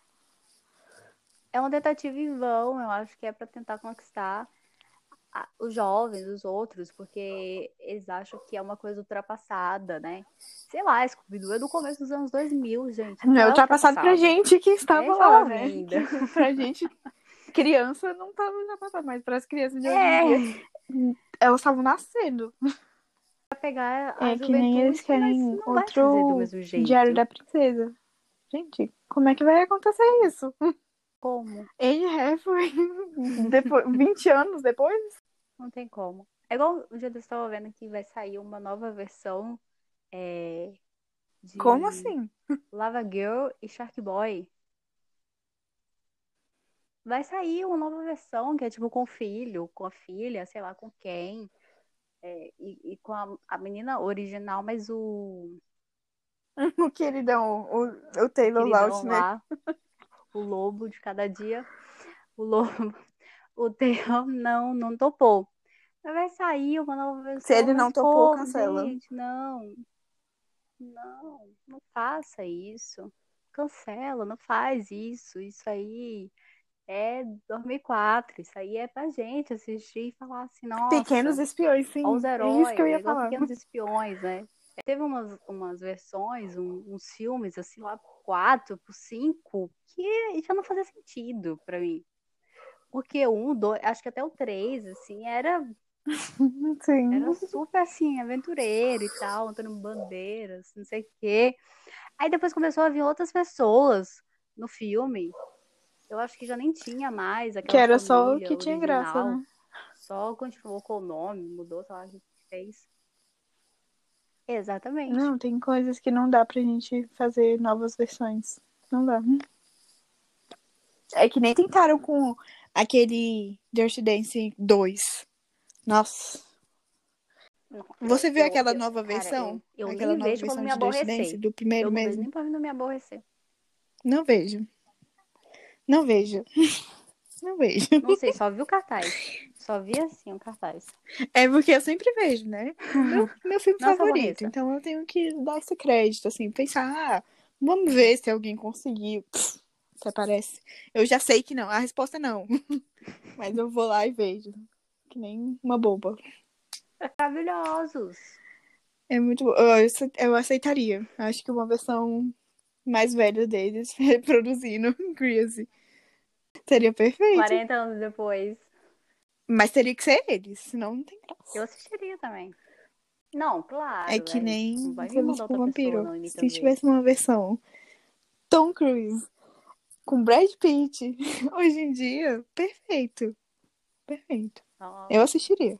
É uma tentativa em vão, eu acho que é pra tentar conquistar os jovens, os outros, porque eles acham que é uma coisa ultrapassada, né? Sei lá, Scooby-Doo é do começo dos anos 2000, gente.
Não é
é
ultrapassado pra gente que estava
É
lá, né?
ainda. <laughs>
pra gente, criança, não tava ultrapassado, mas para as crianças de hoje
É,
em dia, elas estavam nascendo.
pra pegar a
É que nem eles querem outro
mesmo jeito.
Diário da Princesa. Gente, como é que vai acontecer isso?
Como?
Anne Hathaway, depois, 20 anos depois?
Não tem como. É igual o dia que eu estava vendo que vai sair uma nova versão é, de
Como assim?
Lava Girl e Shark Boy. Vai sair uma nova versão que é tipo com o filho, com a filha, sei lá com quem. É, e, e com a, a menina original, mas o <laughs>
O queridão, o, o Taylor Lautner.
o lobo de cada dia, o lobo, <laughs> o Theo não, não topou. Mas vai sair uma nova versão.
Se ele não topou,
como,
cancela.
Gente, não. Não, não faça isso. Cancela, não faz isso. Isso aí é 2004. Isso aí é pra gente assistir e falar assim, nossa.
Pequenos espiões, sim.
Aos
É
heróis,
isso que eu ia falar.
Pequenos Espiões, né? Teve umas, umas versões, um- uns filmes, assim, lá quatro, por cinco, que já não fazia sentido pra mim. Porque um, dois, acho que até o três, assim, era, <laughs>
Sim.
era super, assim, aventureiro e tal, Antônio Bandeiras, não sei o quê. Aí depois começou a vir outras pessoas no filme. Eu acho que já nem tinha mais aquela
Que era só o que tinha graça,
original.
né?
Só continuou com o nome, mudou, sei lá, o que fez. Exatamente.
Não, tem coisas que não dá pra gente fazer novas versões. Não dá. É que nem tentaram com aquele Dirty Dancing 2. Nossa.
Não,
Você
eu-
viu
eu-
aquela
eu-
nova
cara,
versão?
Eu, eu
aquela
nem
nova
vejo
versão
quando me
de Dirty
aborrecer.
Dancing do
Eu
primeiro
vejo
mesmo?
nem pra não me aborrecer.
Não vejo. Não vejo. <laughs> Não vejo.
Não sei, só vi o cartaz. Só vi assim o cartaz.
É porque eu sempre vejo, né? Meu, <laughs> meu filme
se
favorito.
aborreça.
Então eu tenho que dar esse crédito, assim, pensar, ah, vamos ver se alguém conseguiu. Pff, Se aparece. Eu já sei que não. A resposta é não. <laughs> Mas eu vou lá e vejo. Que nem uma boba.
Maravilhosos.
É muito bom. Eu, eu aceitaria. Acho que uma versão mais velha deles reproduzindo Greasy. <laughs> Seria perfeito.
40 anos depois.
Mas teria que ser eles, senão não tem graça.
Eu assistiria também. Não, claro.
É que
velho.
nem
mandar
com
pessoa,
Vampiro. Se tivesse uma versão Tom Cruise com Brad Pitt <laughs> hoje em dia, perfeito. Perfeito.
Nossa,
Eu assistiria.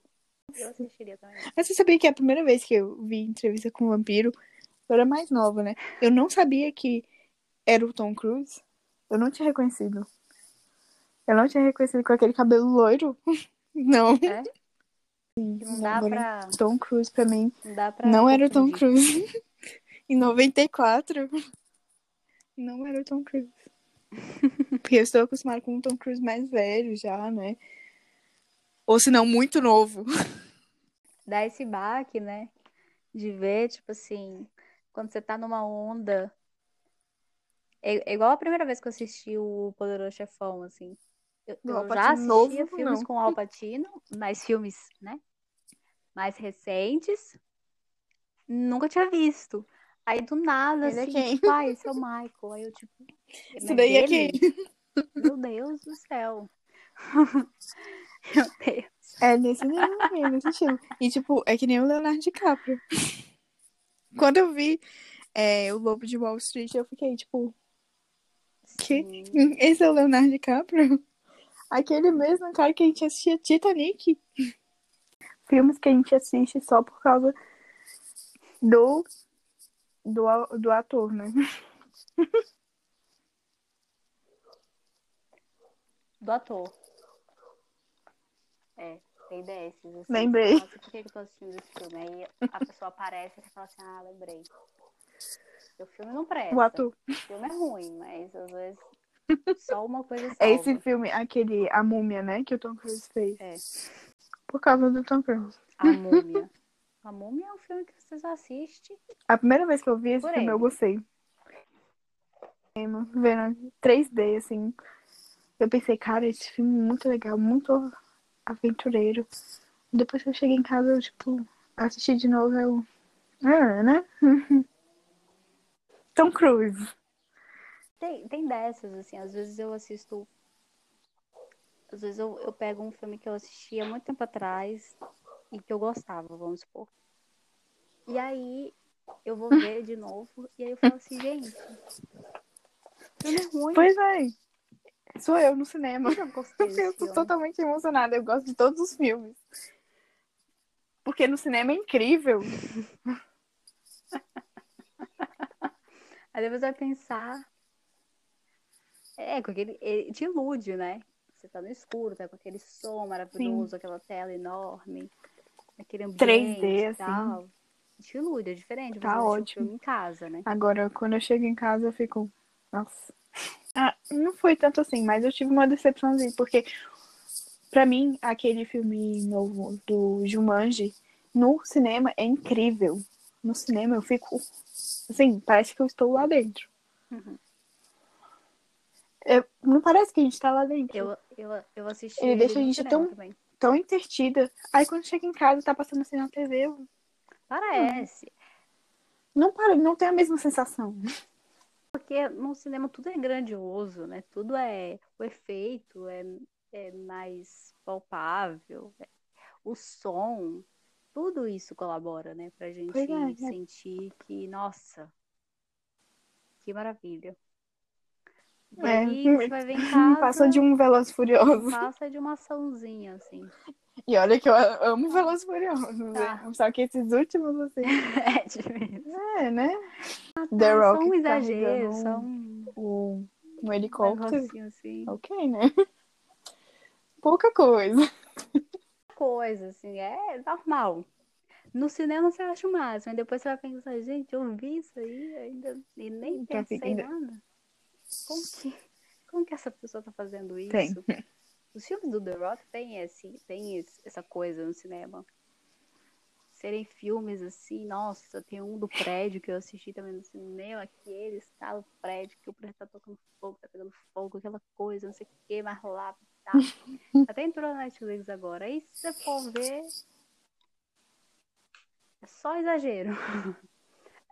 eu assistiria também.
Mas você sabia que a primeira vez que eu vi entrevista com o vampiro, eu era mais nova, né? Eu não sabia que era o Tom Cruise. Eu não tinha reconhecido. Eu não tinha reconhecido com aquele cabelo loiro. <laughs> Não.
É? Não dá pra.
Tom Cruise pra mim
Não, dá pra
não era o Tom. Cruise. <laughs> em 94, não era o Tom Cruise. <laughs> Porque eu estou acostumada com um Tom Cruise mais velho já, né? Ou se não, muito novo.
Dá esse baque, né? De ver, tipo assim, quando você tá numa onda. É, é igual a primeira vez que eu assisti o Poderoso Chefão, assim. Eu, eu já assistia
novo,
filmes
não.
com Al Pacino, mas filmes, né? Mais recentes. Nunca tinha visto. Aí do nada,
Ele é
assim,
quem?
tipo, ah, esse é o Michael. Aí eu, tipo,
Isso daí é quem? <laughs>
Meu Deus do céu. <laughs> Meu Deus.
É nesse nível, aí, nesse estilo. E, tipo, é que nem o Leonardo DiCaprio. Quando eu vi é, o Lobo de Wall Street, eu fiquei, tipo, que? <laughs> Esse é o Leonardo DiCaprio? Aquele mesmo cara que a gente assistia Titanic. Filmes que a gente assiste só por causa do, do, do ator, né? <laughs>
Do ator. É, tem desses, assim.
Lembrei.
Nossa, por que que eu tô assistindo esse filme? Aí a pessoa aparece e você fala assim, ah, lembrei. O filme não presta.
O ator.
O filme é ruim, mas às vezes só uma coisa salva.
É esse filme, aquele A Múmia, né? Que o Tom Cruise fez.
É.
Por causa do Tom Cruise.
A Múmia. A Múmia é um filme que você só assiste.
A primeira vez que eu vi esse
Por
filme,
ele.
eu gostei. Vendo 3D, assim. Eu pensei, cara, esse filme é muito legal, muito aventureiro. Depois que eu cheguei em casa, eu, tipo, assisti de novo, eu. Ah, né? <laughs> Tom Cruise.
Tem, tem dessas, assim, às vezes eu assisto. Às vezes eu, eu pego um filme que eu assisti há muito tempo atrás e que eu gostava, vamos supor. E aí eu vou ver de novo e aí eu falo assim, gente, filme é ruim.
Pois é. Sou eu no cinema.
Eu <laughs>
Eu tô totalmente emocionada. Eu gosto de todos os filmes. Porque no cinema é incrível. <laughs>
Aí depois vai pensar. É, com aquele. Ele te ilude, né? Você tá no escuro, tá com aquele som maravilhoso, aquela tela enorme, aquele ambiente
3D,
e
assim.
tal. Te ilude, é diferente. Você
Tá
um
ótimo.
filme em casa, né?
Agora, quando eu chego em casa, eu fico. Nossa. Ah, não foi tanto assim, mas eu tive uma decepçãozinha, porque pra mim, aquele filme novo do Jumanji no cinema é incrível. No cinema eu fico. Assim, parece que eu estou lá dentro.
Uhum.
É, não parece que a gente tá lá dentro.
Eu, eu, eu assisti
Ele deixa a gente tão-
também.
Tão intertida. Aí quando chega em casa, tá passando assim na TV, eu...
Parece.
não para, não tem a mesma sensação.
Porque no cinema tudo é grandioso, né? Tudo é. O efeito é, é mais palpável. é- O som. Tudo isso colabora, né? Pra gente
é, é.
sentir que, nossa, que maravilha.
É.
aí você vai ver em <laughs> casa.
Passa de um Veloz Furioso.
Passa de uma açãozinha, assim.
E olha que eu amo Veloz Furiosos,
Tá.
né? Só que esses últimos, assim, <laughs>
É difícil.
é, né?
Ah,
The
tá,
Rock
só um exagero,
carregando
só um
um helicóptero.
negocinho assim.
Ok, né? Pouca coisa.
coisa, assim, é normal. No cinema você acha o máximo, e depois você vai pensar, gente, eu vi isso aí ainda e nem
Já
pensei
ainda-
nada. Como que, como que essa pessoa tá fazendo isso?
Tem. <laughs>
Os filmes do The Rock tem, esse, tem esse- essa coisa no cinema. serem filmes assim, nossa, tem um do prédio que eu assisti também no cinema, que ele está no prédio, que o prédio tá tocando fogo, tá pegando fogo, aquela coisa, não sei o que, mas lá, tá. Até entrou na Netflix agora. Aí se você for ver, é só exagero. <laughs>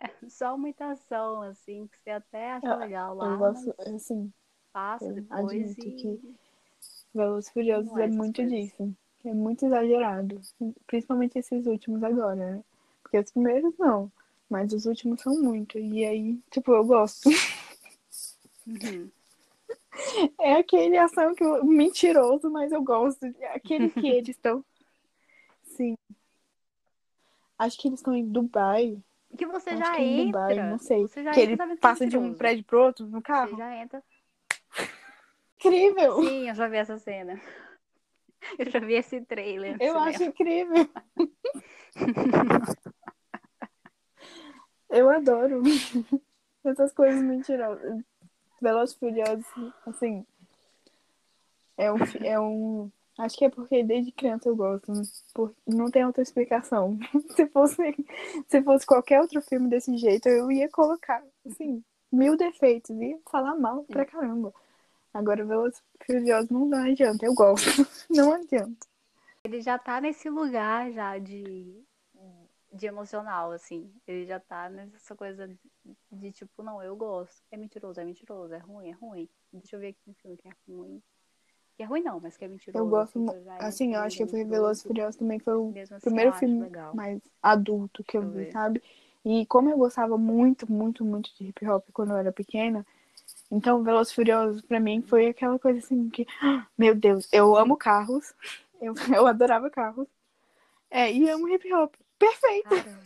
É <laughs> só imitação, assim, que você até acha
Eu-
legal lá.
Eu gosto, assim,
passa depois e...
que Velozes Furiosos
é
é muito
coisas.
disso. É muito exagerado. Principalmente esses últimos agora, né? Porque os primeiros não. Mas os últimos são muito. E aí, tipo, eu gosto. <laughs>
Uhum.
É aquele ação que eu, mentiroso, mas eu gosto. É aquele que <laughs> eles estão. Sim. Acho que eles estão em Dubai.
Que você
Acho
já
que
entra.
Dubai, não sei.
Você já
que
entra
ele passa de um prédio pro outro no
Você
carro.
já entra.
Incrível!
Sim, eu já vi essa cena. <laughs> Eu já vi esse trailer.
Eu acho incrível. <laughs> Eu adoro <laughs> essas coisas mentirosas. Velozes e Furiosos, assim, é um, é um... Acho que é porque desde criança eu gosto. né? Não tem outra explicação. <laughs> Se fosse, se fosse qualquer outro filme desse jeito, eu ia colocar, assim, mil defeitos. Ia falar mal pra caramba. Agora, Velozes Furiosos não, não adianta. Eu gosto. <laughs> Não adianta.
Ele já tá nesse lugar já de, de emocional, assim. Ele já tá nessa coisa de tipo, não, eu gosto. É mentiroso, é mentiroso, é ruim, é ruim. Deixa eu ver aqui um filme que é ruim. Que é ruim não, mas que é mentiroso.
Eu gosto,
assim, eu
assim, acho que foi Velozes e
mentiroso.
Furiosos também foi o
assim,
primeiro filme
legal.
mais adulto que eu
eu
vi,
ver.
sabe? E como eu gostava muito, muito, muito de hip hop quando eu era pequena, então Velozes e Furiosos pra mim foi aquela coisa assim que, ah, meu Deus, eu amo carros, <laughs> eu, eu adorava carros, é, e amo hip hop. Perfeito!
Caramba.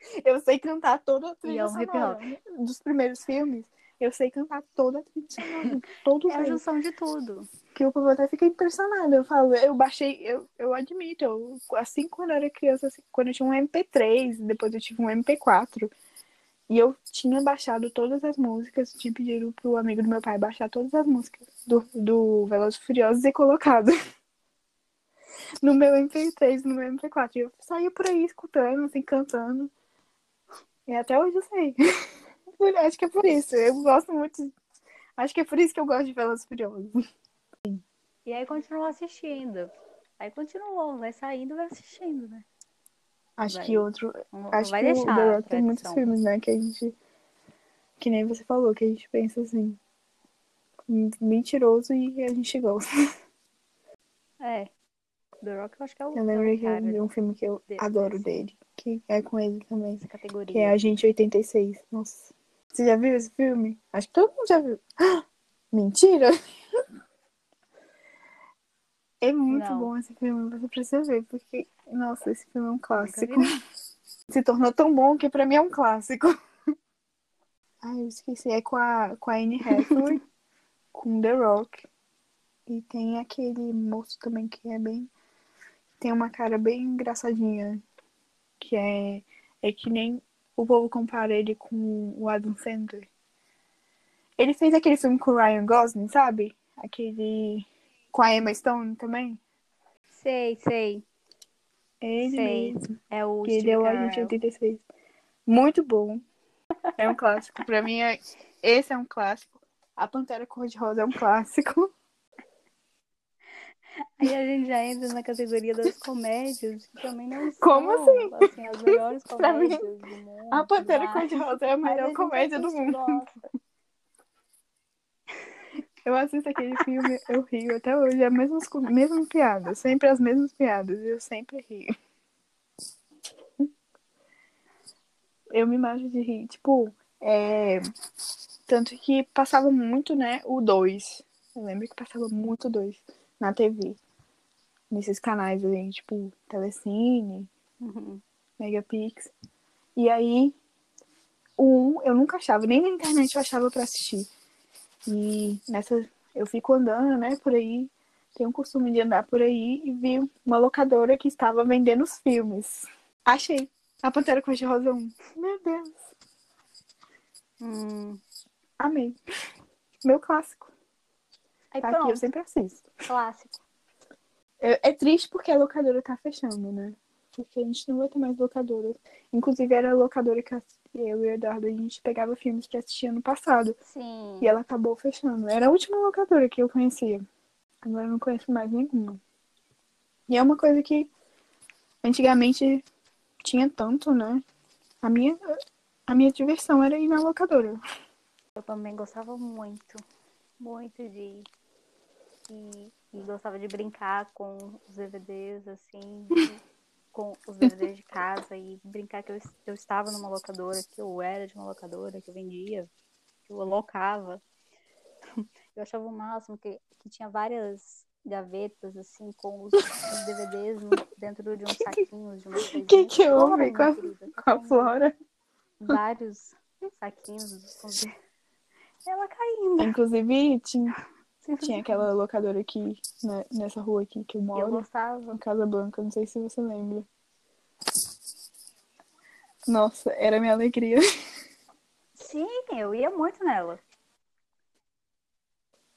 <laughs>
Eu sei cantar toda a
E
trilha
amo hip
sonora dos primeiros filmes. Eu sei cantar toda a trilha <laughs> todos
É a junção de tudo.
que o povo até fica impressionado. Eu falo, eu baixei, eu, eu admito, eu, assim quando eu era criança, assim, quando eu tinha um MP3, depois eu tive um MP4, e eu tinha baixado todas as músicas, tinha pedido pro amigo do meu pai baixar todas as músicas do, do Velozes e Furiosos e colocado <laughs> no meu MP3, no meu MP4. E eu saía por aí escutando, assim, cantando. E até hoje eu sei. <laughs> Acho que é por isso. Eu gosto muito. Acho que é por isso que eu gosto de Velozes e Furiosos.
E aí continuou assistindo. Aí continuou, vai saindo, vai assistindo, né?
Acho
Vai.
que outro.
Não,
Acho
vai
que o
deixar
The
a
Rock tem muitos filmes, né? Que a gente. Que nem você falou, que a gente pensa assim. Mentiroso e a gente gosta.
É. The Rock eu acho que é o,
Eu
é
lembro
o
que
cara
de um filme que eu adoro dele. Que é com ele também.
dessa categoria.
Que é Agente 86. Nossa. Você já viu esse filme? Acho que todo mundo já viu. <gasps> Mentira! <laughs> É muito
Não.
bom esse filme, você precisa ver, porque, nossa, esse filme é um clássico. <laughs> Se tornou tão bom que pra mim é um clássico. <laughs> Ai, eu esqueci. É com a, com a Anne Hathaway, com The Rock. E tem aquele moço também que é bem. Tem uma cara bem engraçadinha. Que é. É que nem o povo compara ele com o Adam Sandler. Ele fez aquele filme com o Ryan Gosling, sabe? Aquele. Com a Emma Stone também.
Sei, sei.
Ele
Sei.
mesmo.
É o
Que ele é o
Carell.
Agente 86. Muito bom. É um clássico. Pra mim, é... esse é um clássico. A Pantera Cor-de-Rosa é um clássico.
Aí a gente já entra na categoria das comédias, que também não são,
Como assim?
assim, as melhores <laughs>
Pra mim,
comédias do mundo.
A Pantera
mas-
Cor-de-Rosa é a
a
melhor
gente
comédia do mundo.
gosta. <laughs>
Eu assisto aquele filme, eu rio até hoje. É a mesma, mesma piada. Sempre as mesmas piadas. Eu sempre rio. Eu me imagino de rir. Tipo, é... Tanto que passava muito, né, o 2. Eu lembro que passava muito o 2 na TV. Nesses canais aí, tipo, Telecine,
Uhum.
Megapix. E aí, o 1 eu nunca achava, nem na internet eu achava pra assistir. E nessa, eu fico andando, né, por aí, tenho o costume de andar por aí e vi uma locadora que estava vendendo os filmes. Achei. A Pantera Cor-de-Rosa 1. Meu Deus.
Hum.
Amei. Meu clássico.
Aí
Tá aqui, eu
pronto,
sempre assisto.
clássico.
É, é triste porque a locadora tá fechando, né? porque a gente não vai ter mais locadora. Inclusive, era a locadora que eu e o Eduardo a gente pegava filmes pra assistir ano passado.
Sim.
E ela acabou fechando. Era a última locadora que eu conhecia. Agora eu não conheço mais nenhuma. E é uma coisa que antigamente tinha tanto, né? A minha, a minha diversão era ir na locadora.
Eu também gostava muito, muito de ir. E gostava de brincar com os DVDs, assim, <laughs> com os DVDs de casa e brincar que eu, eu estava numa locadora, que eu era de uma locadora, que eu vendia, que eu alocava. <laughs> Eu achava o máximo que, que tinha várias gavetas, assim, com os, os DVDs no- dentro de uns saquinhos, de uma coisinha.
que que
Flora,
houve com a- Com a Flora.
Vários saquinhos com os- Ela caindo.
Inclusive, tinha, tinha aquela locadora aqui, né, nessa rua aqui que eu
Eu
moro.
gostava.
em Casa Blanca, não sei se você lembra. Nossa, era minha alegria.
Sim, eu ia muito nela.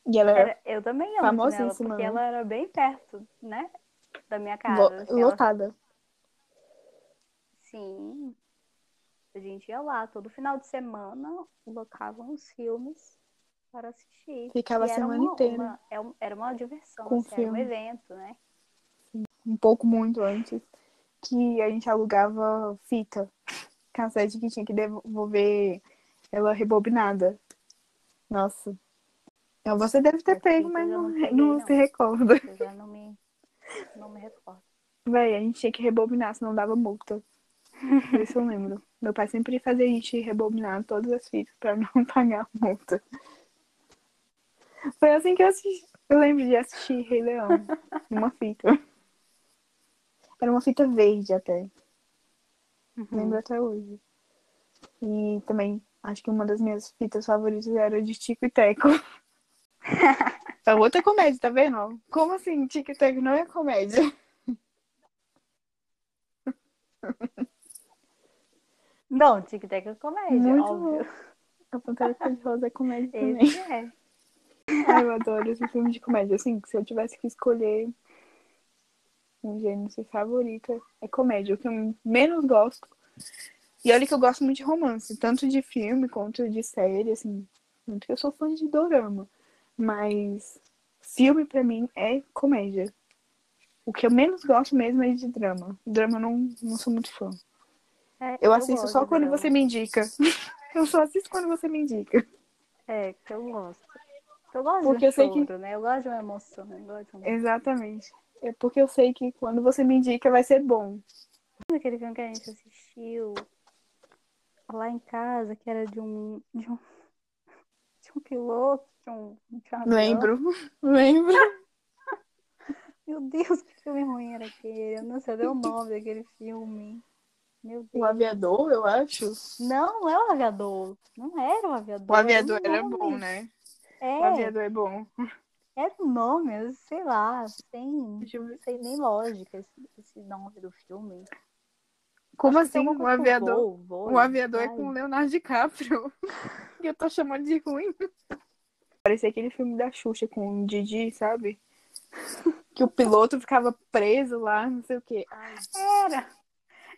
E ela era
Era- eu também ia muito nela, porque
né?
ela era bem perto, né? Da minha
lo-
casa. ela-
lotada.
Sim. A gente ia lá todo final de semana, locavam os filmes para assistir.
Ficava a semana
uma-
inteira.
uma- é era uma diversão,
Com
assim, era um evento, né?
Um pouco muito antes. Que a gente alugava fita. Cassete que tinha que devolver ela rebobinada. Nossa. Então você deve ter
Essa
pego, mas não,
não peguei,
não
não.
se recorda.
Eu já não me, não me recordo.
Véi, a gente tinha que rebobinar, senão dava multa. Isso eu lembro. Meu pai sempre fazia a gente rebobinar todas as fitas pra não <laughs> pagar a multa. Foi assim que eu assisti. Eu lembro de assistir Rei Leão. Numa fita. Era uma fita verde até.
Uhum.
Lembro até hoje. E também acho que uma das minhas fitas favoritas era de Tico e Teco. <laughs> É outra comédia, tá vendo? Como assim Tico e Teco não é comédia?
Não, Tic Tac é comédia,
Muito
óbvio.
A Pantera Cor-de-Rosa é comédia também.
Esse é.
Ai, <laughs> eu adoro esse filme de comédia. Assim, se eu tivesse que escolher um gênero favorito, é comédia. O que eu menos gosto. E olha que eu gosto muito de romance, tanto de filme quanto de série, assim. Tanto que eu sou fã de dorama. Mas filme pra mim é comédia. O que eu menos gosto mesmo é de drama. Drama eu não, não sou muito fã.
É,
Eu assisto
gosto
só quando
drama.
você me indica. <laughs> Eu só assisto quando você me indica.
É, que eu gosto. Eu gosto
Porque
de um
eu sei que-
choro, né? Eu gosto de uma emoção. Gosto de um...
Exatamente. É porque eu sei que quando você me indica vai ser bom.
Aquele filme que a gente assistiu lá em casa, que era de um... De um, de um piloto, de um... De um.
Lembro. <laughs> Lembro. <laughs>
Meu Deus, que filme ruim era aquele. Eu não sei o nome daquele filme. Meu
O
Deus.
aviador, eu acho.
Não, não é o aviador. Não era o aviador.
O aviador
era, um
era bom, né?
É,
O aviador é bom.
um nome, eu sei lá,
eu ver.
sem nem lógica esse, esse nome do filme.
Como
Acho tem
assim?
com
aviador,
voo, voo,
o aviador é com o Leonardo DiCaprio. <laughs> E eu tô chamando de ruim. Parecia aquele filme da Xuxa com o Didi, sabe? <laughs> Que o piloto ficava preso lá, não sei o quê. Ai,
Era.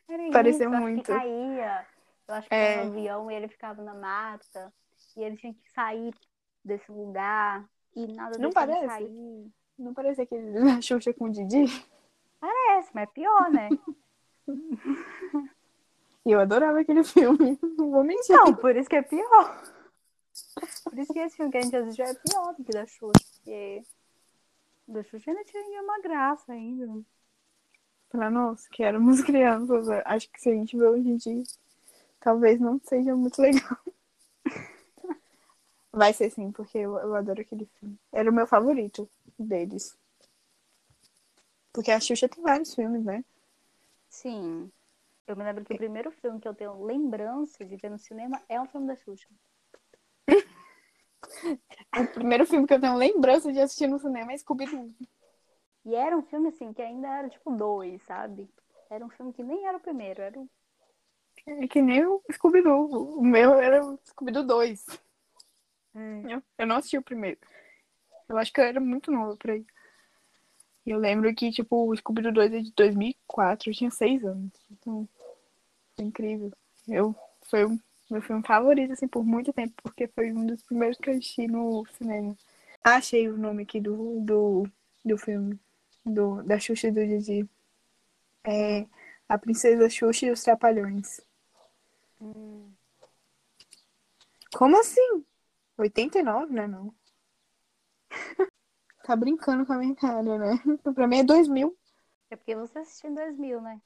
Era
Pareceu
isso, acho
muito.
que caía. Eu acho que
É.
era um avião e ele ficava na mata. E ele tinha que sair desse lugar. E nada
Não parece?
sair.
não parecia aquele <laughs> da Xuxa com o Didi?
Parece, mas é pior, né? <laughs>
Eu adorava aquele <laughs> filme. Não vou mentir.
Não, por isso que é pior. Por isso que esse filme que a gente assistiu é pior do que da Xuxa. Porque da Xuxa ainda tinha uma graça ainda.
Pra nós, que éramos crianças, acho que se a gente vê hoje em dia, talvez não seja muito legal. Vai ser sim, porque eu, eu adoro aquele filme. Era o meu favorito deles. Porque a Xuxa tem vários filmes, né?
Sim. Eu me lembro que o primeiro filme que eu tenho lembrança de ver no cinema é um filme da Xuxa. <laughs>
O primeiro filme que eu tenho lembrança de assistir no cinema é Scooby-Doo.
E era um filme assim que ainda era tipo dois, sabe? Era um filme que nem era o primeiro, era o.
É que nem o Scooby-Doo. O meu era o Scooby-Doo 2. Eu, eu não assisti o primeiro. Eu acho que eu era muito nova pra ir. E eu lembro que, tipo, o Scooby-Doo 2 é de 2004, eu tinha seis anos. Então, foi incrível. Eu, foi o meu filme favorito, assim, por muito tempo, porque foi um dos primeiros que eu assisti no cinema. Achei o nome aqui do, do, do filme, do, da Xuxa e do Didi. É A Princesa Xuxa e os Trapalhões.
Hum.
Como assim? 89, né, não? <laughs> tá brincando com a minha cara, né? Pra mim é 2000.
É porque você assistiu em 2000, né?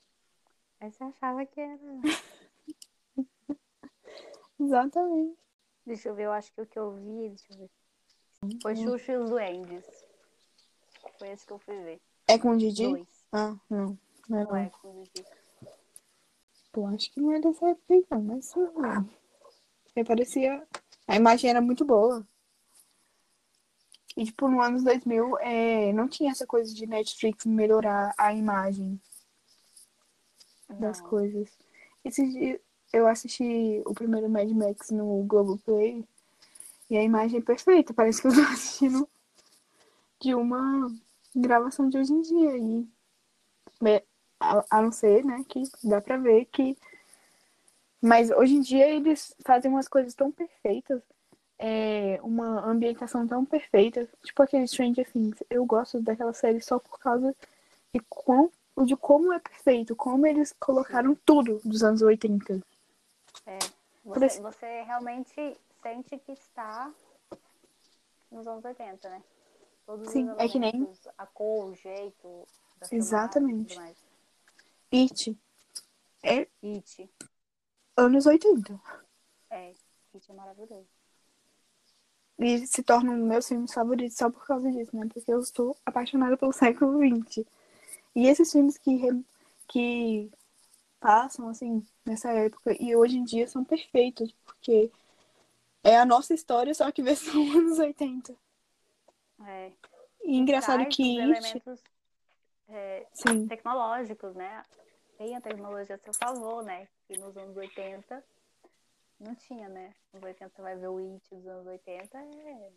Aí você achava que era. <laughs>
Exatamente.
Deixa eu ver, eu acho que o que eu vi, deixa eu ver. Foi Xuxa e os Duendes. Foi esse que eu fui ver.
É com o Didi?
Dois.
Ah, não. Não é,
Não é com o Didi.
Pô, acho que não é dessa época não, mas não. Porque parecia. A imagem era muito boa. E, tipo, no anos 2000, é... não tinha essa coisa de Netflix melhorar a imagem das
Não.
coisas. Esse dia eu assisti o primeiro Mad Max no Globoplay e a imagem é perfeita. Parece que eu tô <laughs> assistindo de uma gravação de hoje em dia. E, é, a, a não ser, né, que dá pra ver que. Mas hoje em dia eles fazem umas coisas tão perfeitas, é, uma ambientação tão perfeita, tipo aquele Stranger Things. Eu gosto daquela série só por causa de, quão, de como é perfeito, como eles colocaram tudo dos anos 80.
É. Você, você realmente sente que está nos anos 80, né? Todos
Sim,
os
é que nem-
a cor, o jeito.
Exatamente. It, é
It.
Anos 80.
É, It é maravilhoso.
E se torna um dos meus filmes favoritos só por causa disso, né? Porque eu estou apaixonada pelo século XX. E esses filmes que, re- que passam, assim, nessa época e hoje em dia são perfeitos, porque é a nossa história, só que versão <laughs> anos 80.
É.
E engraçado que
elementos é,
sim,
tecnológicos, né? Tem a tecnologia a seu favor, né? Que nos anos 80 não tinha, né? Nos 80 você vai ver o It dos anos 80, é.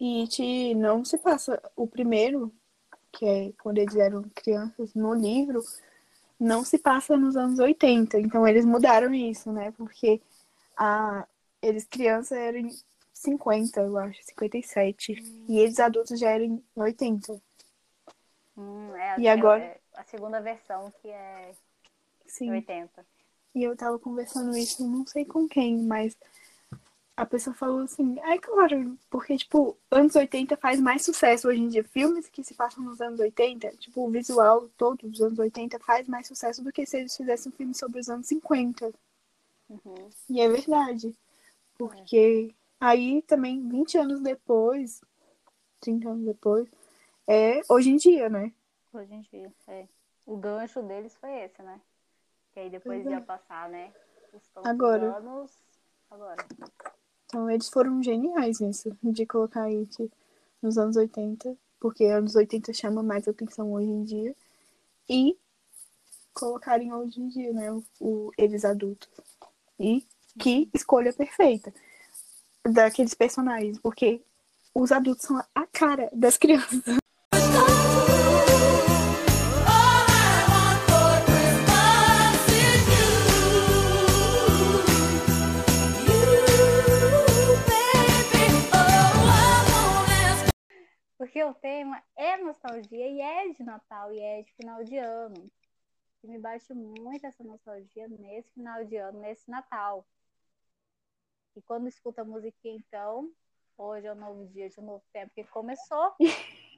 e It não se passa o primeiro, que é quando eles eram crianças no livro, não se passa nos anos 80. Então eles mudaram isso, né? Porque a, eles crianças eram em 50, eu acho, 57. E eles adultos já eram em 80.
Hum, é
E agora?
é a segunda versão que é
Sim.
80.
E eu tava conversando isso, não sei com quem, mas a pessoa falou assim, é claro, porque, tipo, anos 80 faz mais sucesso hoje em dia. Filmes que se passam nos anos 80, tipo, o visual todo dos anos 80 faz mais sucesso do que se eles fizessem um filme sobre os anos 50.
Uhum.
E é verdade. Porque aí também, 20 anos depois, 30 anos depois, é hoje em dia, né?
Hoje em dia, é. O gancho deles foi esse, né? Que aí depois
Pois é.
ia passar, né? Os
Agora.
anos. Agora.
Então eles foram geniais nisso, de colocar It nos anos 80, porque anos 80 chama mais atenção hoje em dia, e colocarem hoje em dia, né, o, o- eles adultos. E que escolha perfeita daqueles personagens, porque os adultos são a cara das crianças.
Porque o tema é nostalgia e é de Natal e é de final de ano. E me bate muito essa nostalgia nesse final de ano, nesse Natal. E quando escuta a musiquinha, então, hoje é um novo dia de um novo tempo que começou.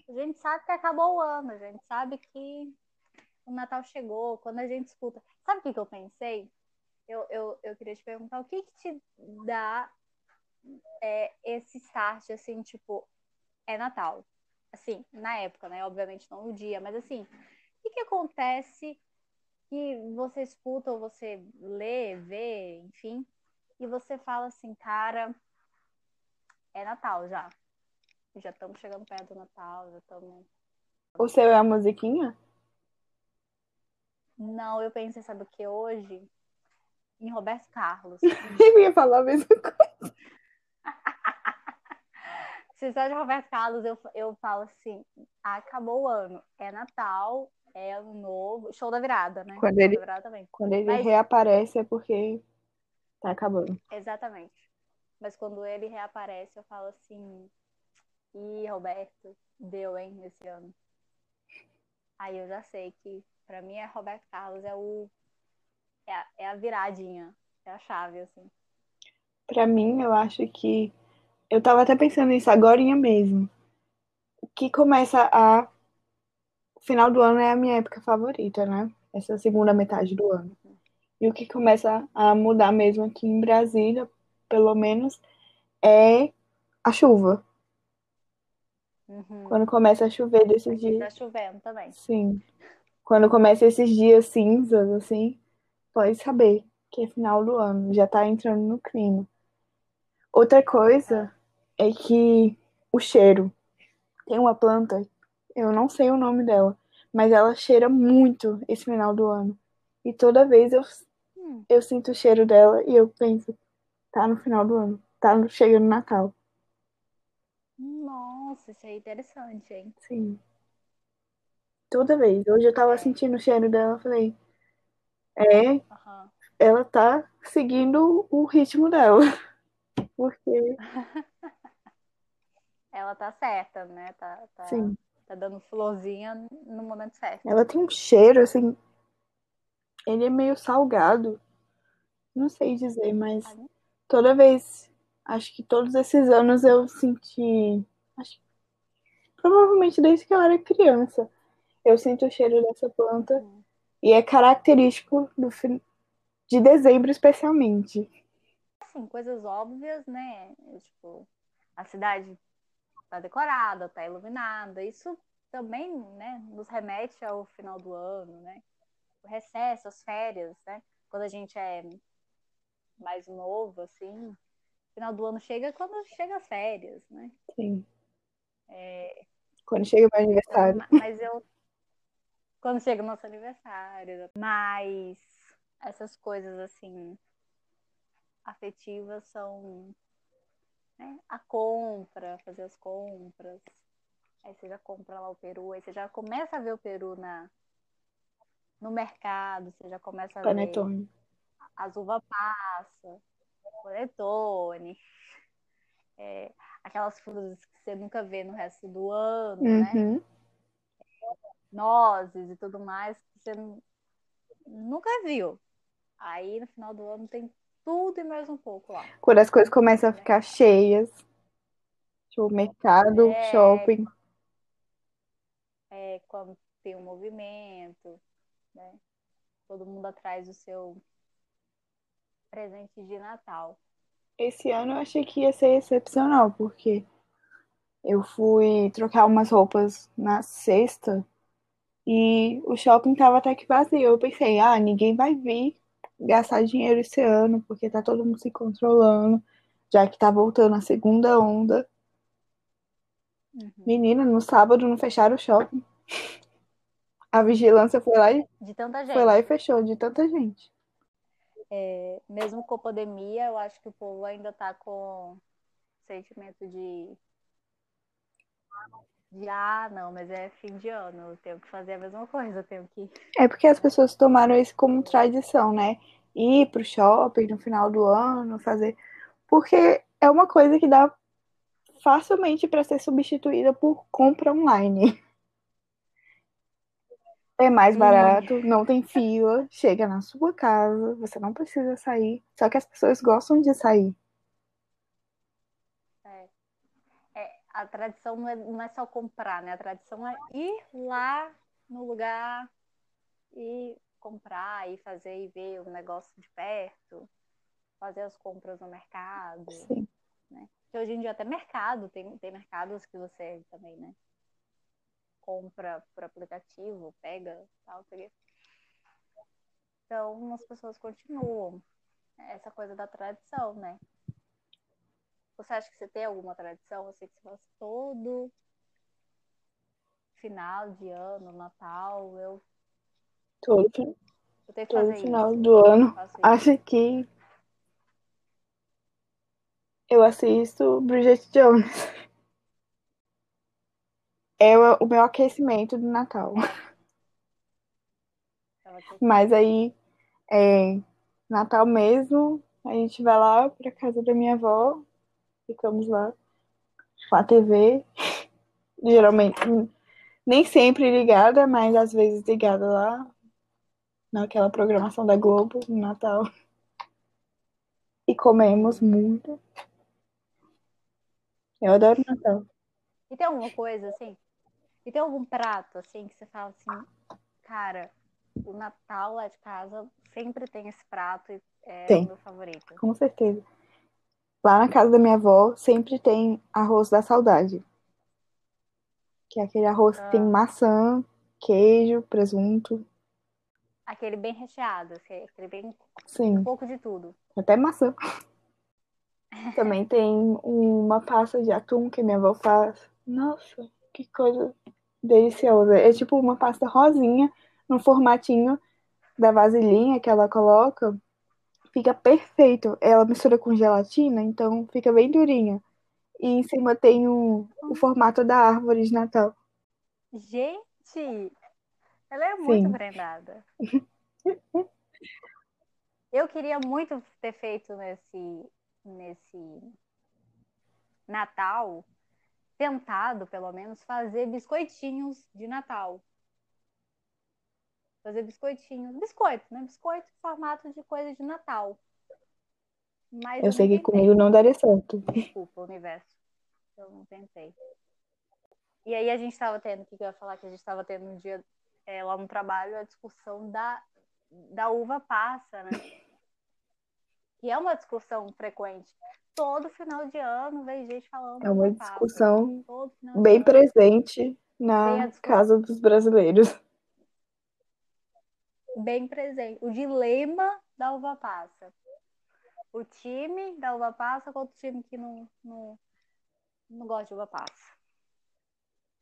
A gente sabe que acabou o ano, a gente sabe que o Natal chegou. Quando a gente escuta. Sabe o que, que eu pensei? Eu, eu, eu queria te perguntar o que, que te dá é, esse start, assim, tipo, é Natal. Assim, na época, né? Obviamente não no dia, mas assim, o que, que acontece que você escuta ou você lê, vê, enfim, e você fala assim, cara, é Natal já. Já estamos chegando perto do Natal, já estamos.
O seu é a musiquinha?
Não, eu pensei, sabe o que hoje? Em Roberto Carlos. <laughs>
Eu ia falar a mesma coisa.
Se sai de Roberto Carlos, eu, eu falo assim, acabou o ano. É Natal, é ano novo, show da virada, né?
Quando
show
ele-
da virada também.
Quando ele
Mas-
reaparece é porque tá acabando.
Exatamente. Mas quando ele reaparece, eu falo assim, ih, Roberto, deu, hein, esse ano. Aí eu já sei que pra mim é Roberto Carlos, é o é a, é a viradinha, é a chave, assim.
Pra mim, eu acho que. Eu tava até pensando nisso agorinha mesmo. O que começa a. O final do ano é a minha época favorita, né? Essa segunda metade do ano. E o que começa a mudar mesmo aqui em Brasília, pelo menos, é a chuva.
Uhum.
Quando começa a chover desses
Aqui
dias.
tá chovendo também.
Sim. Quando começa esses dias cinzas, assim, pode saber que é final do ano, já tá entrando no clima. Outra coisa é que o cheiro. Tem uma planta, eu não sei o nome dela, mas ela cheira muito esse final do ano. E toda vez eu,
Hum.
eu sinto o cheiro dela e eu penso, tá no final do ano, tá no- chegando Natal.
Nossa, isso é interessante, hein?
Sim. Toda vez. Hoje eu tava sentindo o cheiro dela, eu falei, é,
Aham.
ela tá seguindo o ritmo dela. <laughs> Porque, <laughs>
Ela tá certa, né? Tá, tá,
sim,
tá dando florzinha no momento certo.
ela tem um cheiro, assim, ele é meio salgado. Não sei dizer, mas toda vez, acho que todos esses anos eu senti, acho provavelmente desde que eu era criança, eu sinto o cheiro dessa planta
Hum.
e é característico do de dezembro especialmente.
Assim, coisas óbvias, né? Tipo, a cidade tá decorada, tá iluminada. Isso também, né, nos remete ao final do ano, né? O recesso, as férias, né? Quando a gente é mais novo, assim, final do ano chega quando chega as férias, né?
Sim. Quando chega o meu aniversário.
Ma- Mas eu. Quando chega o nosso aniversário. Mas essas coisas assim. afetivas são. Né, A compra, fazer as compras. Aí você já compra lá o peru, aí você já começa a ver o peru na, no mercado, você já começa a ver
Panetone.
as uva passa, panetone, <laughs> é, aquelas frutas que você nunca vê no resto do ano, né?
Uhum.
nozes e tudo mais que você nu- nunca viu. Aí no final do ano tem tudo e mais um pouco lá.
Quando as coisas começam a ficar cheias. Tipo, mercado,
É.
shopping.
É quando tem um movimento, né? Todo mundo atrás do seu presente de Natal.
Esse ano eu achei que ia ser excepcional, porque eu fui trocar umas roupas na sexta e o shopping tava até que vazio. Eu pensei, ah, ninguém vai vir gastar dinheiro esse ano, porque tá todo mundo se controlando, já que tá voltando a segunda onda.
Uhum.
Menina, no sábado não fecharam o shopping. A vigilância foi lá e,
De tanta
foi lá e fechou, de tanta gente.
É, mesmo com a pandemia, eu acho que o povo ainda tá com sentimento de de ah, não, mas é fim de ano, eu tenho que fazer a mesma coisa, eu tenho que
É porque as pessoas tomaram isso como tradição, né? Ir pro shopping no final do ano, fazer. Porque é uma coisa que dá facilmente para ser substituída por compra online. É mais barato, não tem fila, chega na sua casa, você não precisa sair. Só que as pessoas gostam de sair.
A tradição não é, não é só comprar, né? A tradição é ir lá no lugar e comprar e fazer e ver o negócio de perto, fazer as compras no mercado.
Sim.
Que hoje em dia até mercado, tem, tem mercados que você também, né? Compra por aplicativo, pega, tal. Então as pessoas continuam essa coisa da tradição, né? Você acha que você tem alguma tradição? Sei que você faz todo final de ano, Natal. Eu,
Todo,
eu tenho que
todo
fazer
final
isso.
do ano. Acho que eu assisto Bridget Jones. é o, o meu aquecimento do Natal. Mas aí, é, Natal mesmo, a gente vai lá pra casa da minha avó, ficamos lá com a TV, <laughs> geralmente, nem sempre ligada, mas às vezes ligada lá, naquela programação da Globo, no Natal. E comemos muito. Eu adoro Natal.
E tem alguma coisa assim? E tem algum prato assim que você fala assim, cara, o Natal lá de casa sempre tem esse prato e é
Tem.
o meu favorito.
Com certeza. Lá na casa da minha avó sempre tem arroz da saudade. Que é aquele arroz que tem
Ah.
maçã, queijo, presunto.
Aquele bem recheado, assim, aquele bem
Sim,
um pouco de tudo.
até maçã. <laughs> Também tem uma pasta de atum que minha avó faz. Nossa, que coisa deliciosa. É tipo uma pasta rosinha no formatinho da vasilhinha que ela coloca. Fica perfeito. Ela mistura com gelatina, então fica bem durinha. E em cima tem o, o formato da árvore de Natal.
Gente, ela é muito
Sim.
prendada. <laughs> Eu queria muito ter feito nesse, nesse Natal, tentado, pelo menos, fazer biscoitinhos de Natal. Fazer biscoitinhos. Biscoito, né? Biscoito em formato de coisa de Natal. Mas
Eu sei que comigo não daria certo.
Desculpa, universo. Eu não tentei. E aí a gente estava tendo, o que que eu ia falar? Que a gente estava tendo um dia é, lá no trabalho a discussão da, da uva passa, né? Que é uma discussão frequente. Todo final de ano vem gente falando
É uma
passa.
discussão
de
bem presente na casa dos brasileiros.
Bem presente. O dilema da uva passa. O time da uva passa contra o time que não, não, não gosta de uva passa.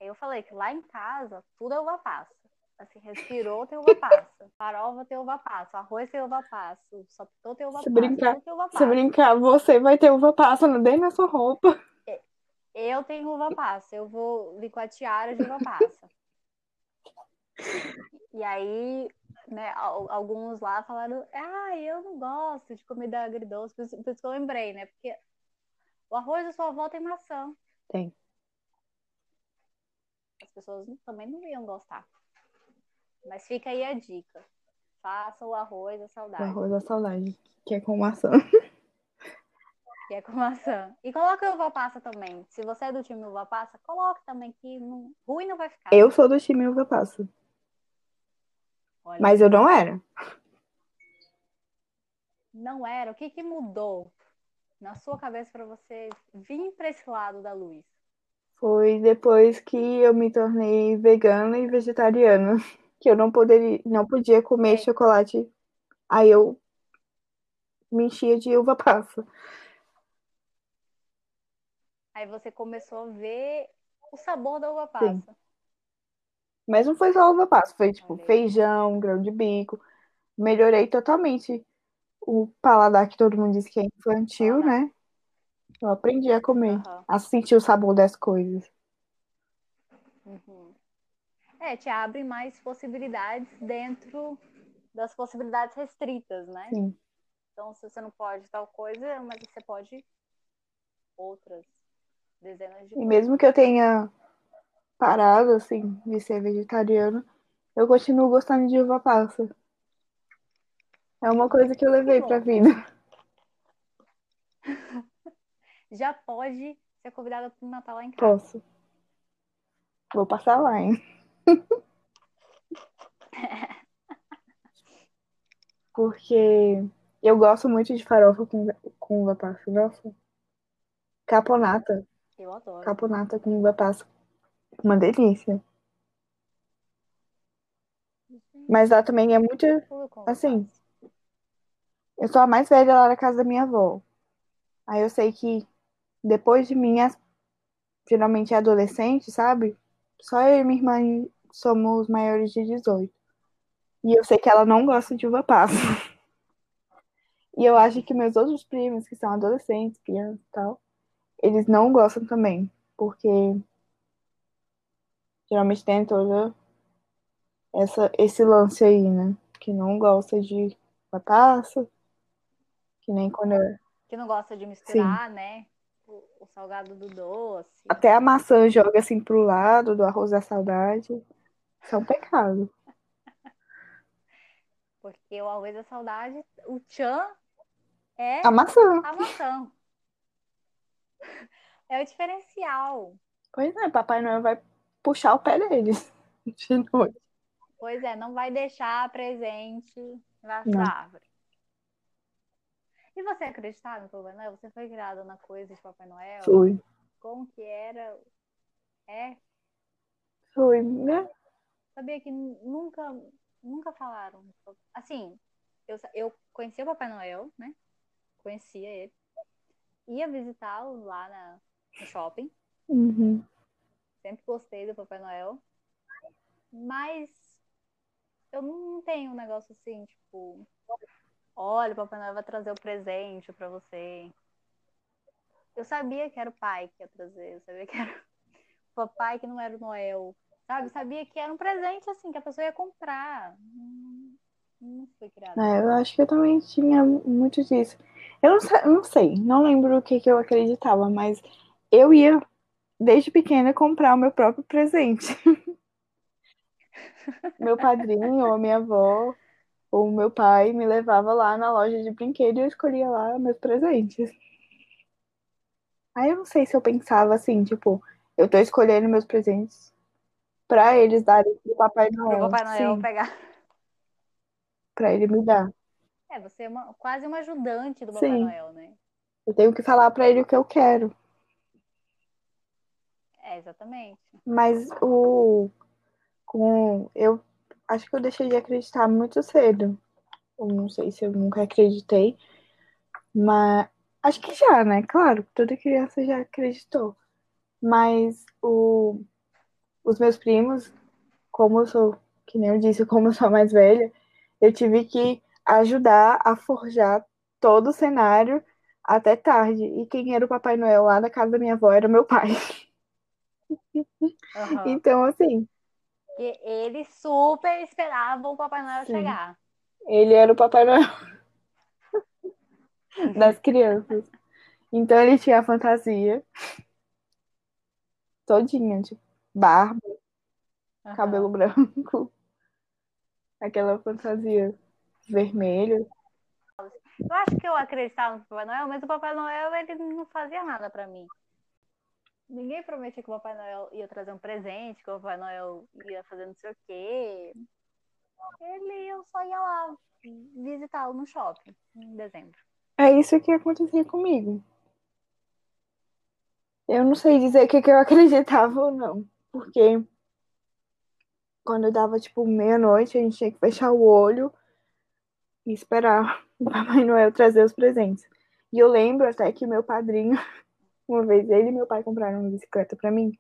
Eu falei que lá em casa tudo é uva passa. Assim, respirou tem uva passa. Farofa tem uva passa. Arroz tem uva passa. Sapitão tem uva
Se
passa.
brincar-
uva
Se
passa.
brincar, você vai ter uva passa dentro da sua roupa.
Eu tenho uva passa. Eu vou vir com a tiara de uva passa. <laughs> E aí, né, al- alguns lá falaram, ah, eu não gosto de comida agridoce, por isso, por isso que eu lembrei, né? Porque o arroz da sua avó tem maçã.
Tem.
As pessoas também não iam gostar. Mas fica aí a dica. Faça o arroz da
O
saudade,
arroz da saudade, que é com maçã.
que é com maçã. E coloca uva passa também. Se você é do time uva passa, coloque também, que não- ruim não vai ficar.
Eu sou do time uva passa.
Olha,
Mas eu não era.
não era. O que que mudou na sua cabeça para você vir para esse lado da luz?
Foi depois que eu me tornei vegana e vegetariana. <laughs> Que eu não poderia, não podia comer
É.
chocolate. Aí eu me enchia de uva passa.
Aí você começou a ver o sabor da uva passa.
Sim. Mas não foi só uva passa, foi tipo feijão, grão de bico. Melhorei totalmente o paladar que todo mundo diz que é infantil, né? Eu aprendi a comer,
Aham.
a sentir o sabor das coisas.
Uhum. É, te abre mais possibilidades dentro das possibilidades restritas, né?
Sim.
Então, se você não pode tal coisa, mas você pode outras dezenas de
E
coisas.
mesmo que eu tenha parado, assim, de ser vegetariano, eu continuo gostando de uva passa. É uma coisa que eu levei pra vida. <laughs>
Já pode ser convidada para o Natal lá em casa.
Posso. Vou passar lá, hein? <laughs> Porque eu gosto muito de farofa com, com uva passa. Nossa. Caponata.
Eu adoro.
Caponata com uva passa. Uma delícia. Mas lá também é muito. Assim. Eu sou a mais velha lá na casa da minha avó. Aí eu sei que depois de mim, as- geralmente é adolescente, sabe? Só eu e minha irmã somos maiores de 18. E eu sei que ela não gosta de uva passa. <laughs> E eu acho que meus outros primos, que são adolescentes, crianças e tal, eles não gostam também. Porque geralmente tem todo essa, esse lance aí, né? Que não gosta de batata, que nem quando eu...
Que não gosta de misturar, Sim. né? O, o, salgado do doce.
Até a maçã joga assim pro lado do arroz da saudade. Isso é um pecado. <laughs>
Porque o arroz da saudade, o tchan é
a maçã.
A maçã. <laughs> É o diferencial.
Pois é, Papai Noel vai puxar o pé deles <laughs> de noite.
Pois é, não vai deixar presente na não. árvore. E você acreditava no Papai Noel? Você foi criada na coisa de Papai Noel?
Fui.
Como que era? É?
Fui, né?
Sabia que nunca, nunca falaram. Assim, eu, eu conhecia o Papai Noel, né? Conhecia ele. Ia visitá-lo lá na, no shopping.
Uhum.
Sempre gostei do Papai Noel. Mas eu não tenho um negócio assim, tipo, olha, o Papai Noel vai trazer o presente para você. Eu sabia que era o pai que ia trazer, eu sabia que era o papai que não era o Noel, sabe? Sabia que era um presente assim, que a pessoa ia comprar. Não, foi criada.
É, eu acho que eu também tinha muito disso. Eu não, não sei, não lembro o que, que eu acreditava, mas eu ia, desde pequena, comprar o meu próprio presente. <laughs> meu padrinho ou minha avó ou meu pai me levava lá na loja de brinquedo e eu escolhia lá meus presentes. Aí eu não sei se eu pensava assim, tipo, eu tô escolhendo meus presentes para eles darem pro Papai Noel.
Pro Papai Noel Sim. pegar.
Pra ele me dar.
É, você é uma, quase uma ajudante do Papai Sim. Noel, né?
Eu tenho que falar para ele o que eu quero.
É, exatamente.
Mas o com eu acho que eu deixei de acreditar muito cedo. Eu não sei se eu nunca acreditei, mas acho que já, né? Claro, toda criança já acreditou. Mas o, os meus primos, como eu sou, que nem eu disse, como eu sou mais velha, eu tive que ajudar a forjar todo o cenário até tarde. E quem era o Papai Noel lá na casa da minha avó era meu pai. <laughs> Uhum. Então, assim,
porque eles super esperavam o Papai Noel Sim. chegar.
Ele era o Papai Noel <laughs> das crianças. Então ele tinha a fantasia todinha, tipo, barba, uhum. cabelo branco, <laughs> aquela fantasia vermelha.
Eu acho que eu acreditava no Papai Noel, mas o Papai Noel ele não fazia nada para mim. Ninguém prometia que o Papai Noel ia trazer um presente, que o Papai Noel ia fazer não sei o quê. Ele eu só ia lá visitá-lo no shopping em dezembro.
É isso que acontecia comigo. Eu não sei dizer o que, que eu <laughs> acreditava ou não. Porque quando dava tipo meia-noite, a gente tinha que fechar o olho e esperar <laughs> o Papai Noel trazer os presentes. E eu lembro até que meu padrinho uma vez ele e meu pai compraram uma bicicleta para mim.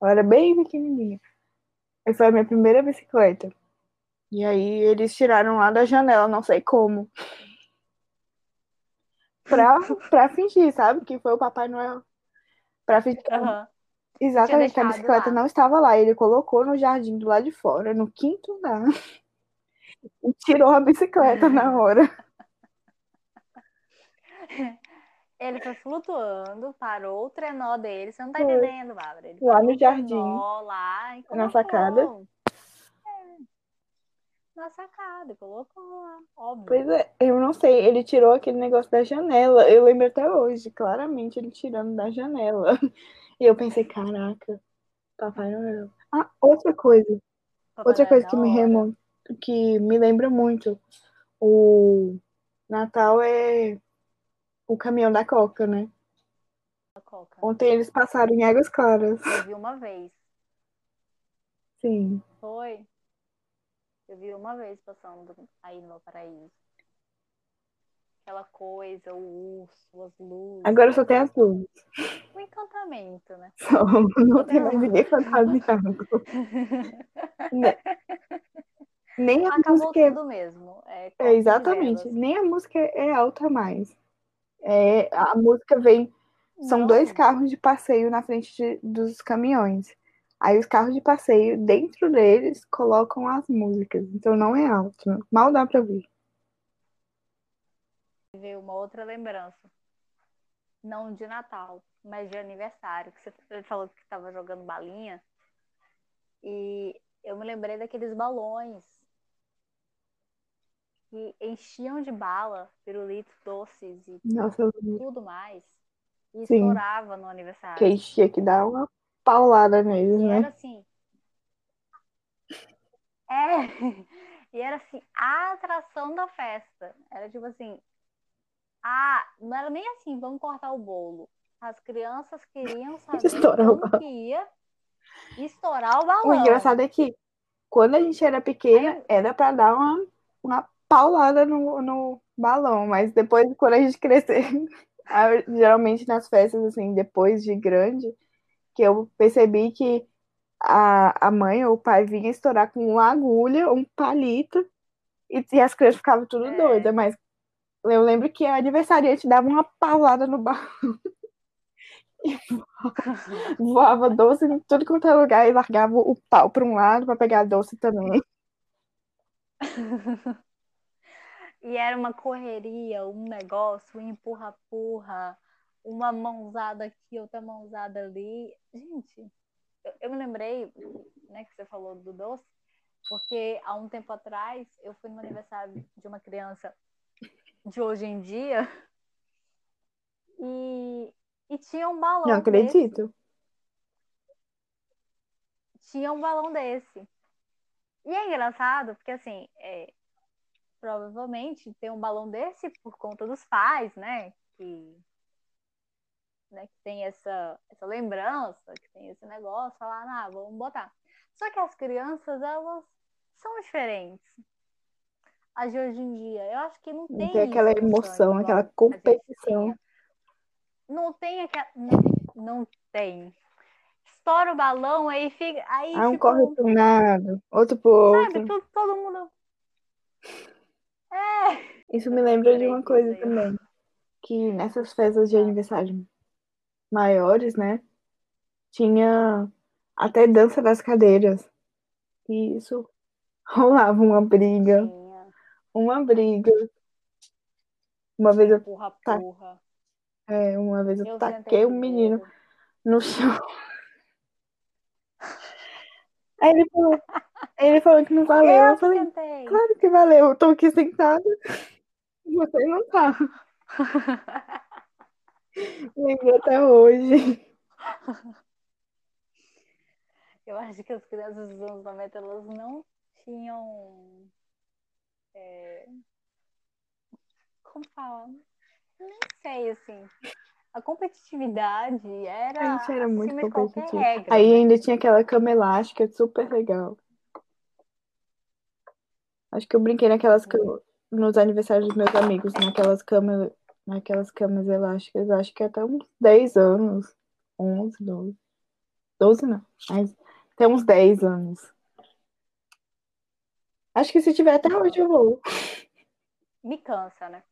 Ela era bem pequenininha. E foi a minha primeira bicicleta. E aí eles tiraram lá da janela, não sei como. <laughs> Pra, pra fingir, sabe? Que foi o Papai Noel. Pra fingir.
Uhum.
Exatamente, que a bicicleta lá. não estava lá. Ele colocou no jardim do lado de fora, no quinto andar. <laughs> E tirou a bicicleta na hora. <laughs>
Ele foi flutuando, parou o trenó dele. Você não tá foi. entendendo, Bárbara. Ele
lá no jardim.
lá e
Na sacada.
É. Na sacada, colocou lá, óbvio.
Pois é, eu não sei. Ele tirou aquele negócio da janela. Eu lembro até hoje, claramente, ele tirando da janela. <laughs> E eu pensei, caraca, Papai Noel. Ah, outra coisa. Papai outra coisa que me, remo... que me lembra muito. O Natal é o caminhão da Coca, né?
Coca.
Ontem eles passaram em Águas Claras.
Eu vi uma vez.
Sim.
Foi? Eu vi uma vez passando aí no Paraíso. Aquela coisa, o urso, as luzes.
Agora só tem as luzes.
O encantamento, né? <laughs>
Só, não tem mais ninguém fantasiado. <laughs> Nem a
Acabou
música é
tudo mesmo. É,
é exatamente. Nem a música é alta mais. É, a música vem. São Não. dois carros de passeio na frente de, dos caminhões. Aí os carros de passeio, dentro deles, colocam as músicas. Então não é alto. Mal dá pra ouvir.
Veio uma outra lembrança. Não de Natal, mas de aniversário. Que você falou que estava jogando balinha. E eu me lembrei daqueles balões que enchiam de bala, pirulitos, doces e
Nossa,
tudo mais. E
Sim.
estourava no aniversário.
que tinha que dar uma paulada neles,
E era
né?
assim. É. <laughs> E era assim, a atração da festa. Era tipo assim. Ah, não era nem assim, vamos cortar o bolo. As crianças queriam <laughs> saber
Estourar o
como que ia estourar o balão.
O engraçado é que quando a gente era pequena,
Aí
era pra dar uma, uma paulada no, no balão, mas depois, quando a gente crescer, <laughs> geralmente nas festas, assim, depois de grande, que eu percebi que a, a mãe ou o pai vinha estourar com uma agulha, um palito, e, e as crianças ficavam tudo
É.
doidas, mas eu lembro que a aniversariante dava uma paulada no balão, <laughs> voava doce em tudo quanto é lugar e largava o pau para um lado para pegar doce também. <laughs>
E era uma correria, um negócio, um empurra-purra, uma mãozada aqui, outra mãozada ali. Gente, eu, eu me lembrei, né, que você falou do doce, porque há um tempo atrás eu fui no aniversário de uma criança de hoje em dia e, e tinha um balão
Não acredito.
desse. Tinha um balão desse. E é engraçado, porque assim, é, provavelmente tem um balão desse por conta dos pais, né? Que, né, que tem essa, essa lembrança, que tem esse negócio, falar, ah, vamos botar. Só que as crianças, elas são diferentes. As de hoje em dia, eu acho que não tem
Não tem aquela emoção, aquela competição.
Não tem aquela. Não, não tem. Estoura o balão, aí fica. Aí,
Ah, um
tipo,
corre para um lado, outro pro
sabe,
outro.
todo, todo mundo. É.
Isso me lembra de uma coisa também, que nessas festas de aniversário maiores, né, tinha até dança das cadeiras. E isso <laughs> rolava uma briga,
Tinha
uma briga. Uma vez eu, tá-
porra.
é, uma vez eu
Eu
taquei um menino no chão. <laughs> Aí ele falou, ele falou que não valeu.
Eu
Eu falei,
sentei.
claro que valeu, eu tô aqui sentada. Você não tá. <laughs> Lembro até hoje.
Eu acho que as crianças dos anos 90 elas não tinham. é, Como fala? Nem sei, assim. A competitividade era,
A gente era muito competitivo.
regra.
Aí
né?
ainda tinha aquela cama elástica, super legal. Acho que eu brinquei naquelas camas, nos aniversários dos meus amigos, naquelas camas, naquelas camas elásticas, acho que até uns 10 anos. 11, 12. 12 não, mas até uns 10 anos. Acho que se tiver até hoje eu vou.
Me cansa, né?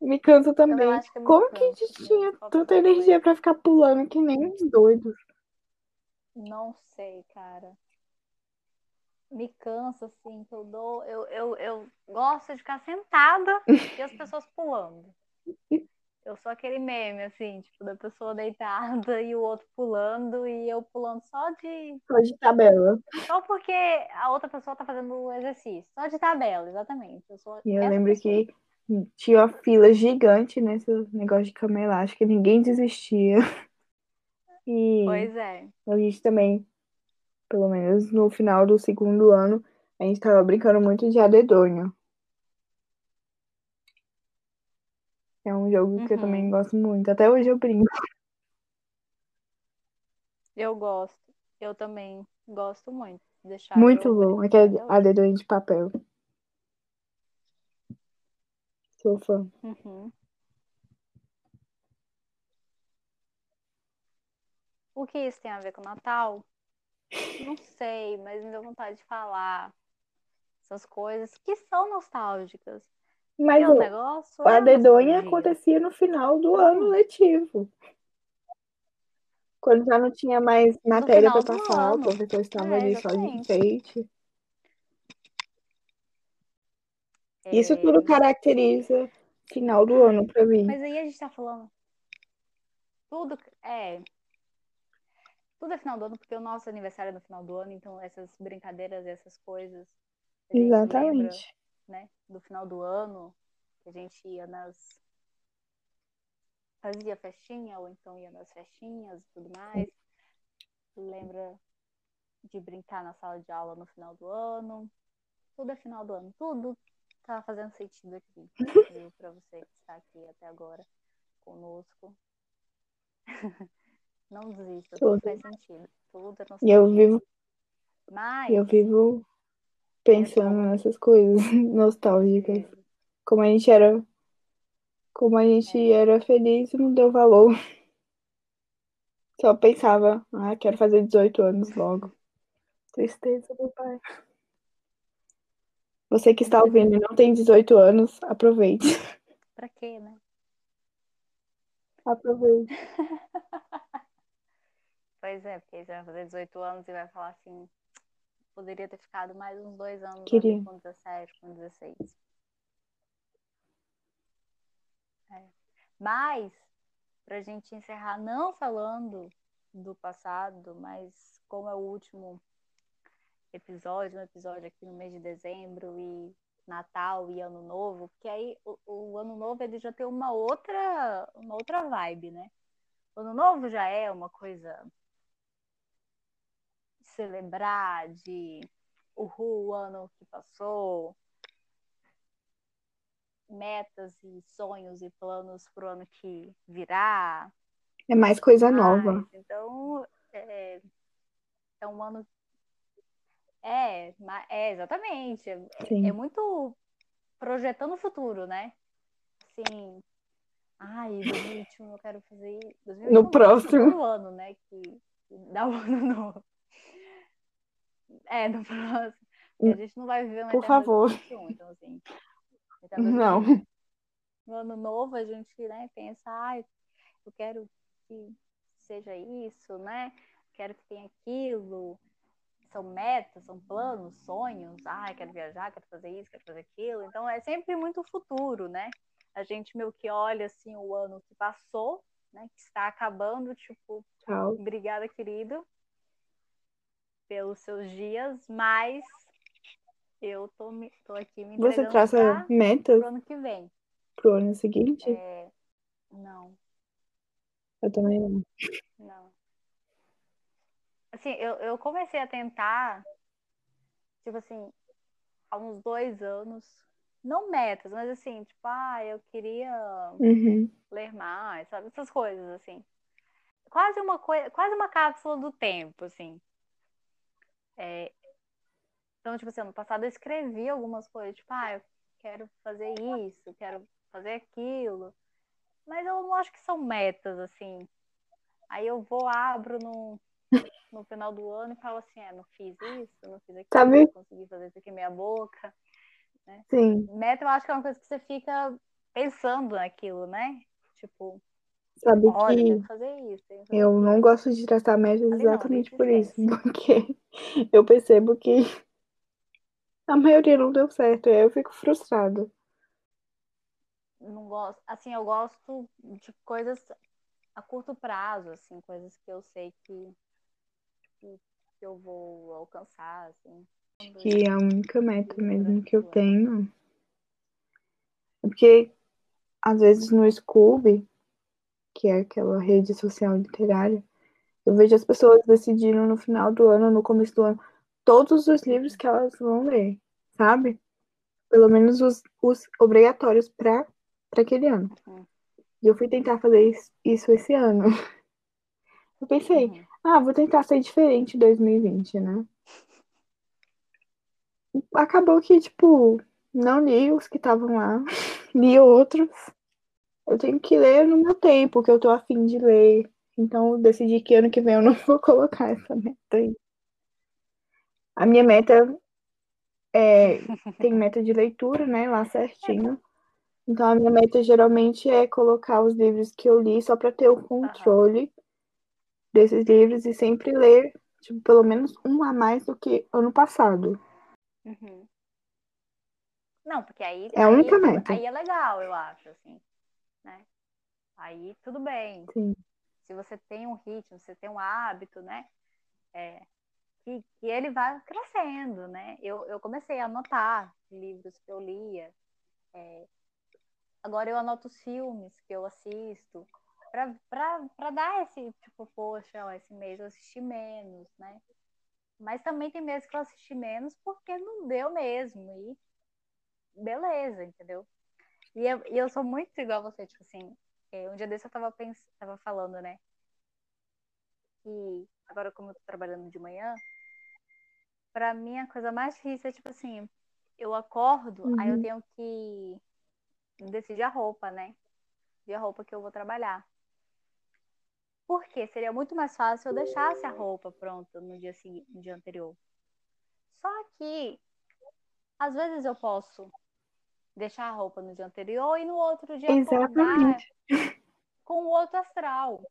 Me cansa também.
acho que me
Como que a
cansa,
gente tinha tanta energia pra ficar pulando que nem uns doidos?
Não sei, cara. Me cansa, assim, que eu dou. Eu, eu, eu gosto de ficar sentada e as pessoas pulando. Eu sou aquele meme, assim, tipo, da pessoa deitada e o outro pulando e eu pulando só de.
Só de tabela.
Só porque a outra pessoa tá fazendo o exercício. Só de tabela, exatamente. Eu sou
E eu lembro
pessoa.
que tinha uma fila gigante nesse negócio de cama elástica, ninguém desistia. E
Pois é.
a gente também, pelo menos no final do segundo ano, a gente tava brincando muito de adedonho. É um jogo que eu
Uhum.
também gosto muito. Até hoje eu brinco. <laughs>
Eu gosto. Eu também gosto muito. de Deixar
Muito bom. Aquele
até hoje.
adedonho de papel. Sou fã.
Uhum. O que isso tem a ver com o Natal? Não sei, mas me deu vontade de falar essas coisas que são nostálgicas.
Mas
o negócio
o
é nostalgia.
acontecia no final do ano letivo. Quando já não tinha mais matéria para passar, o professor estava
É,
ali só de enfeite. Isso
É,
tudo caracteriza final do ano para mim.
Mas aí a gente tá falando. Tudo é. Tudo é final do ano, porque o nosso aniversário é no final do ano, então essas brincadeiras, essas coisas. A gente lembra,
Exatamente.
né, do final do ano, que a gente ia nas. Fazia festinha, ou então ia nas festinhas e tudo mais. Lembra de brincar na sala de aula no final do ano. Tudo é final do ano. Tudo tá fazendo sentido aqui. <laughs> Pra você que está aqui até agora conosco. <laughs> Não desista, tudo
Tudo.
faz sentido. Tudo é
E eu vivo,
Mas
eu vivo pensando nessas coisas <laughs> nostálgicas.
é,
Como a gente era, como a gente era feliz e não deu valor. <laughs> Só pensava, ah, quero fazer 18 anos logo. Tristeza, meu pai. Você que está ouvindo e não tem 18 anos, aproveite.
pra quê, né? <laughs>
Aproveite.
Pois é, porque você vai fazer 18 anos e vai falar assim, poderia ter ficado mais uns dois anos
Queria.
com 17, com 16. É. Mas, pra gente encerrar, não falando do passado, mas como é o último episódio, um episódio aqui no mês de dezembro e Natal e Ano Novo, porque aí o, o Ano Novo ele já tem uma outra, uma outra vibe, né? O Ano Novo já é uma coisa celebrar, de uhul, o ano que passou, metas e sonhos e planos pro ano que virá.
É mais coisa nova.
Então, é, é um ano. É, é exatamente. É, é muito projetando o futuro, né? Assim, ai, 2021 eu quero fazer. 2021
No próximo.
futuro ano, né? Que, que dá o ano novo. É, <laughs> no próximo. Porque a gente não vai viver um
Por favor.
2021, então assim. eterno
Não.
2021. No ano novo a gente, né, pensa, ai, eu quero que seja isso, né? Quero que tenha aquilo. São metas, são planos, sonhos. Ai, quero viajar, quero fazer isso, quero fazer aquilo. Então é sempre muito futuro, né? A gente meio que olha assim o ano que passou, né? Que está acabando, tipo,
Tchau.
obrigada, querido, pelos seus dias, mas eu tô, tô aqui me
Você traça metas
pro ano que vem.
pro ano seguinte?
É, não,
Eu também não.
não. Assim, eu, eu comecei a tentar, tipo assim, há uns dois anos, não metas, mas assim, tipo, ah, eu queria
Uhum.
ler mais, sabe? Essas coisas, assim. Quase uma coisa, quase uma cápsula do tempo, assim. É, Então, tipo assim, ano passado eu escrevi algumas coisas, tipo, ah, eu quero fazer isso, quero fazer aquilo. Mas eu não acho que são metas, assim. Aí eu vou, abro no, no final do ano e falo assim, é, não fiz isso, não fiz aquilo,
Sabe?
não consegui fazer isso aqui meia boca.
Sim.
Meta eu acho que é uma coisa que você fica pensando naquilo, né? Tipo,
Sabe
olha,
que
fazer isso, fazer
eu não gosto de traçar metas
não,
exatamente
ali
por isso. <laughs> Porque eu percebo que a maioria não deu certo. E aí eu fico frustrada.
não gosto, assim, eu gosto de coisas a curto prazo, assim, coisas que eu sei que, que, que eu vou alcançar, assim.
Que é a única meta mesmo que eu tenho. É porque, às vezes, no Scoob, que é aquela rede social literária, eu vejo as pessoas decidindo no final do ano, no começo do ano, todos os livros que elas vão ler, sabe? Pelo menos os, os obrigatórios para aquele ano. E eu fui tentar fazer isso, isso esse ano. <laughs> Eu pensei,
Uhum.
ah, vou tentar ser diferente em 2020, né? Acabou que, tipo, não li os que estavam lá, <laughs> li outros. Eu tenho que ler no meu tempo, que eu tô afim de ler. Então, eu decidi que ano que vem eu não <laughs> vou colocar essa meta aí. A minha meta é. Tem meta de leitura, né? Lá certinho. Então, a minha meta geralmente é colocar os livros que eu li só pra ter o controle desses livros e sempre ler, tipo, pelo menos um a mais do que ano passado.
Uhum. Não, porque aí,
É a
aí,
única meta.
aí é legal, eu acho, assim? Aí tudo bem.
Sim.
Se você tem um ritmo, você tem um hábito, né? É, que, que ele vai crescendo, né? Eu, eu comecei a anotar livros que eu lia. é, agora eu anoto os filmes que eu assisto. Para dar esse, tipo, poxa, esse mês eu assisti menos, né? Mas também tem meses que eu assisti menos porque não deu mesmo. E beleza, entendeu? E eu, e eu sou muito igual a você, tipo assim, é, um dia desse eu tava, pens... tava falando, né? Que agora como eu tô trabalhando de manhã, pra mim a coisa mais difícil é tipo assim, eu acordo, aí eu
Uhum.
tenho que decidir a roupa, né? De a roupa que eu vou trabalhar. Porque seria muito mais fácil se eu deixasse a roupa pronta no dia seguinte, no dia anterior. Só que às vezes eu posso deixar a roupa no dia anterior e no outro dia
Exatamente.
com o outro astral.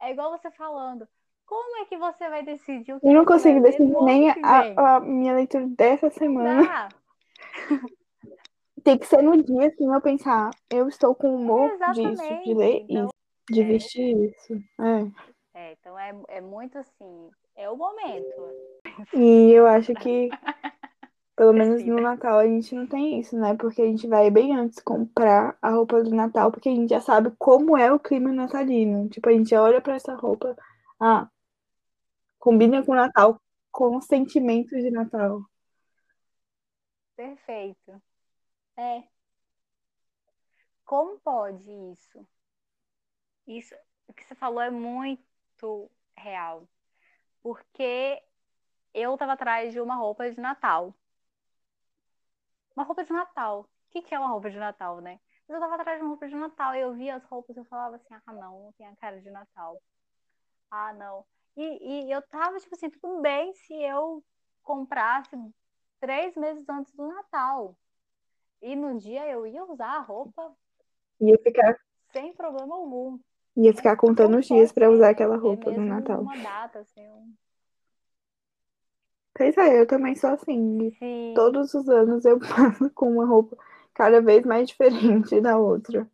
É igual você falando. Como é que você vai decidir o que
Eu não consigo decidir nem a, a minha leitura dessa semana. <laughs> Tem que ser no dia assim eu pensar, eu estou com humor disso, de
Exatamente.
ler
Então,
isso, de
é.
vestir isso. É.
é, então é, é muito assim. É o momento.
E eu acho que, pelo menos no
Decida.
Natal, a gente não tem isso, né? Porque a gente vai bem antes comprar a roupa do Natal, porque a gente já sabe como é o clima natalino. Tipo, a gente olha pra essa roupa, ah, combina com o Natal, com os sentimentos de Natal.
Perfeito. É. Como pode isso? Isso, o que você falou é muito real. Porque eu tava atrás de uma roupa de Natal. Uma roupa de Natal. O que que é uma roupa de Natal, né? Mas eu tava atrás de uma roupa de Natal e eu via as roupas e eu falava assim, ah, não, não tem a cara de Natal. Ah, não. E, e eu tava, tipo assim, tudo bem se eu comprasse três meses antes do Natal. E no dia eu ia usar a roupa
Ia ficar,
sem problema algum.
ia ficar contando os dias
ser?
usar aquela
É
roupa no Natal.
uma data, assim. um-
Pois é, eu também sou assim.
Sim,
Todos os anos eu <laughs> passo com uma roupa cada vez mais diferente da outra.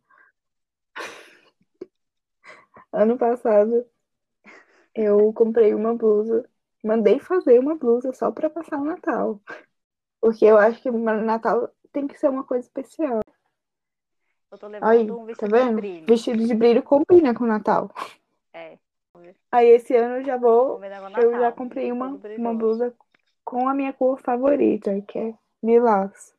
Ano passado eu comprei uma blusa, mandei fazer uma blusa só pra passar o Natal. Porque eu acho que o Natal tem que ser uma coisa especial.
eu tô
Aí,
levando um
tá
vestido de
vendo?
brilho.
Vestido de brilho combina com o Natal.
É,
Aí esse ano eu já vou, eu já comprei uma, uma blusa com a minha cor favorita, que é lilás.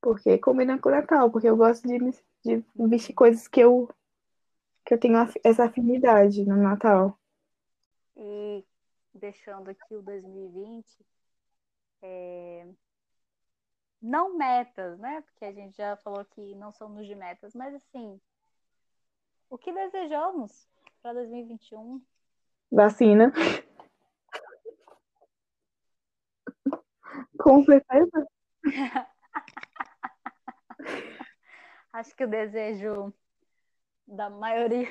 Porque combina com o Natal, porque eu gosto de, de vestir coisas que eu, que eu tenho essa afinidade no Natal.
E deixando aqui o 2020, é, não metas, né? Porque a gente já falou que não somos de metas, mas assim, o que desejamos para 2021?
Vacina. Com certeza. <laughs>
Acho que o desejo da maioria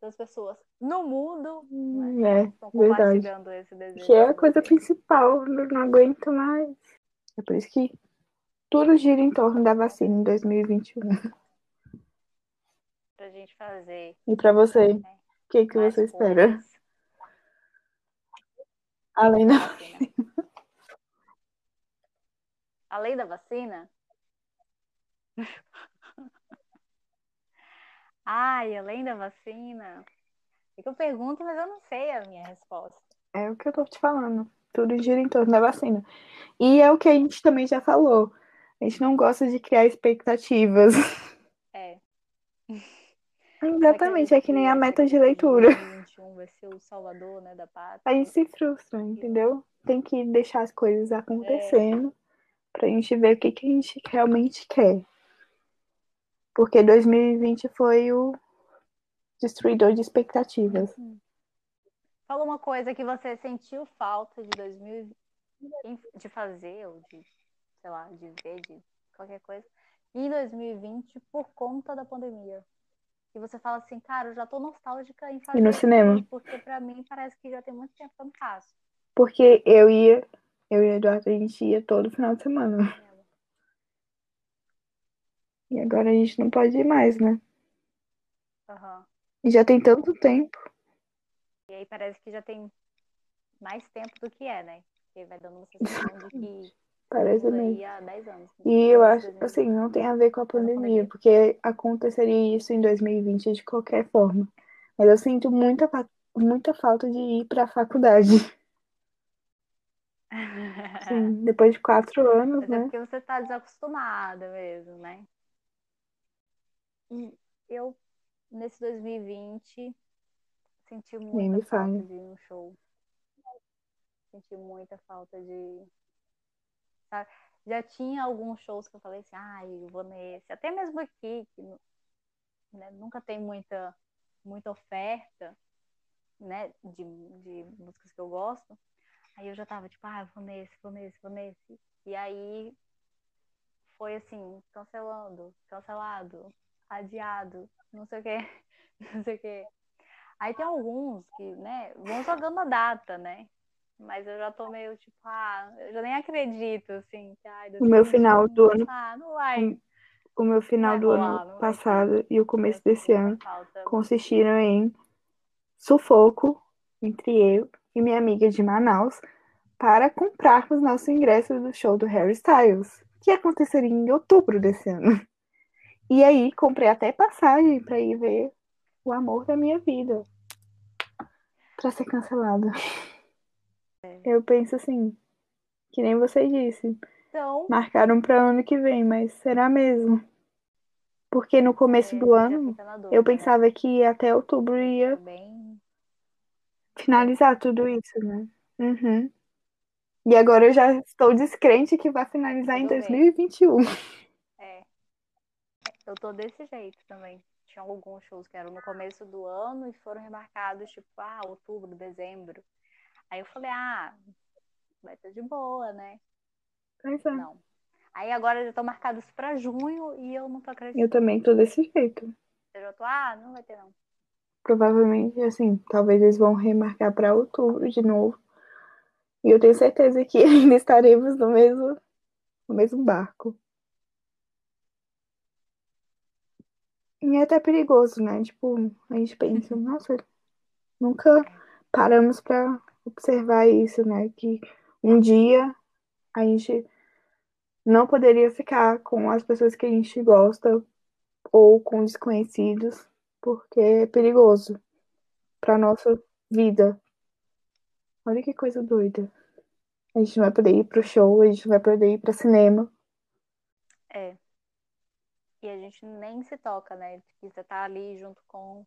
das pessoas no mundo
Hum,
né,
É,
estão
verdade.
compartilhando esse desejo.
Que é a coisa principal, eu não aguento mais. É por isso que tudo gira em torno da vacina em 2021.
Pra gente fazer
E pra você, o que, que
mais
você espera?
coisas
Além
da
da.
Vacina. Além da vacina? <laughs> Ai, além da vacina? É que eu pergunto, mas eu não sei a minha resposta.
É o que eu tô te falando. Tudo gira em torno da vacina. E é o que a gente também já falou. A gente não gosta de criar expectativas.
É. <laughs>
Exatamente, é que nem a meta de leitura.
2021 vai ser o salvador, né, da pátria.
A gente se frustra, entendeu? Tem que deixar as coisas acontecendo pra gente ver o que, que a gente realmente quer. Porque 2020 foi o destruidor de expectativas.
Fala uma coisa que você sentiu falta de 2000 de fazer ou de, sei lá, de ver, de qualquer coisa, em 2020 por conta da pandemia. que você fala assim, cara, eu já tô nostálgica em fazer
E no cinema?
porque pra mim parece que já tem muito tempo que eu não faço.
Porque eu ia, eu e o Eduardo, a gente ia todo final de semana. E agora a gente não pode ir mais, né?
Aham.
E já tem tanto tempo.
E aí parece que já tem mais tempo do que é, né? Porque vai dando uma sensação de que <laughs>
Parece mesmo.
há 10 anos.
E eu acho,
2020.
assim, não tem a ver com a pandemia, porque aconteceria isso em 2020 de qualquer forma. Mas eu sinto muita, muita falta de ir pra faculdade. <laughs> Sim, <laughs> depois de quatro anos,
Mas é
né?
porque você tá desacostumada mesmo, né? E eu, nesse 2020, senti muita falta de ir no show. Senti muita falta de. Sabe? Já tinha alguns shows que eu falei assim, ai, eu vou nesse. Até mesmo aqui, que né, nunca tem muita, muita oferta, né, de, de músicas que eu gosto. Aí eu já tava tipo, ah, vou nesse, vou nesse, vou nesse. E aí foi assim, cancelando, cancelado, adiado, não sei o que, <laughs> não sei o que. Aí tem alguns que, né, vão jogando a data, né? Mas eu já tô meio tipo, ah, eu já nem acredito, assim, que ai,
O meu final do
2021,
ano,
Ah, não vai,
o meu final
vai
do
rolar,
ano passado e o começo desse ano
falta.
consistiram em sufoco entre eu e minha amiga de Manaus para comprarmos nosso ingresso do show do Harry Styles, que aconteceria em outubro desse ano. E aí comprei até passagem para ir ver o amor da minha vida para ser cancelado. Eu penso assim, que nem você disse,
Então,
marcaram para ano que vem, mas será mesmo? Porque no começo
é,
do
já
ano eu
né?
pensava que até outubro ia
bem
finalizar tudo isso, né? Uhum. E agora eu já estou descrente que vai finalizar em
Resolver.
2021.
É. Eu tô desse jeito também. Tinha alguns shows que eram no começo do ano e foram remarcados, tipo, ah, outubro, dezembro. Aí eu falei, ah, vai ser de boa, né?
Pois é.
Não. Aí agora já estão marcados pra junho e eu não tô
Eu
acreditando.
também tô desse jeito.
Eu já tô, ah, não vai ter não.
Provavelmente, assim, talvez eles vão remarcar para outubro de novo. E eu tenho certeza que <laughs> ainda estaremos no mesmo, no mesmo barco. E é até perigoso, né? Tipo, a gente pensa, nossa, nunca paramos para observar isso, né? Que um dia a gente não poderia ficar com as pessoas que a gente gosta ou com desconhecidos, porque é perigoso para nossa vida. Olha que coisa doida. A gente não vai poder ir pro show, a gente não vai poder ir para cinema.
É. E a gente nem se toca, né? Que você tá ali junto com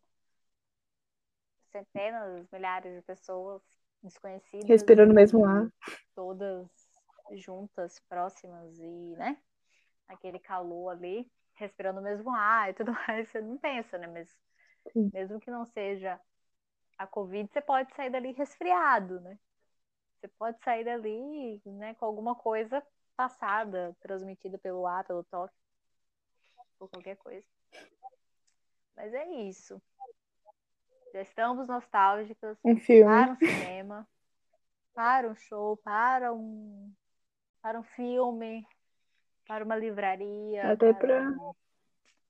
centenas, milhares de pessoas desconhecidas.
Respirando o
e
mesmo ar.
Todas juntas, próximas e, né? Aquele calor ali, respirando o mesmo ar e tudo <laughs> mais. Você não pensa, né? Mas
Sim.
mesmo que não seja a Covid, você pode sair dali resfriado, né? Você pode sair dali, né, com alguma coisa passada, transmitida pelo ar, pelo toque, por qualquer coisa. Mas é isso. Já estamos nostálgicas
Um filme.
para um cinema, para um show, para um, para um filme, para uma livraria,
Até
para um-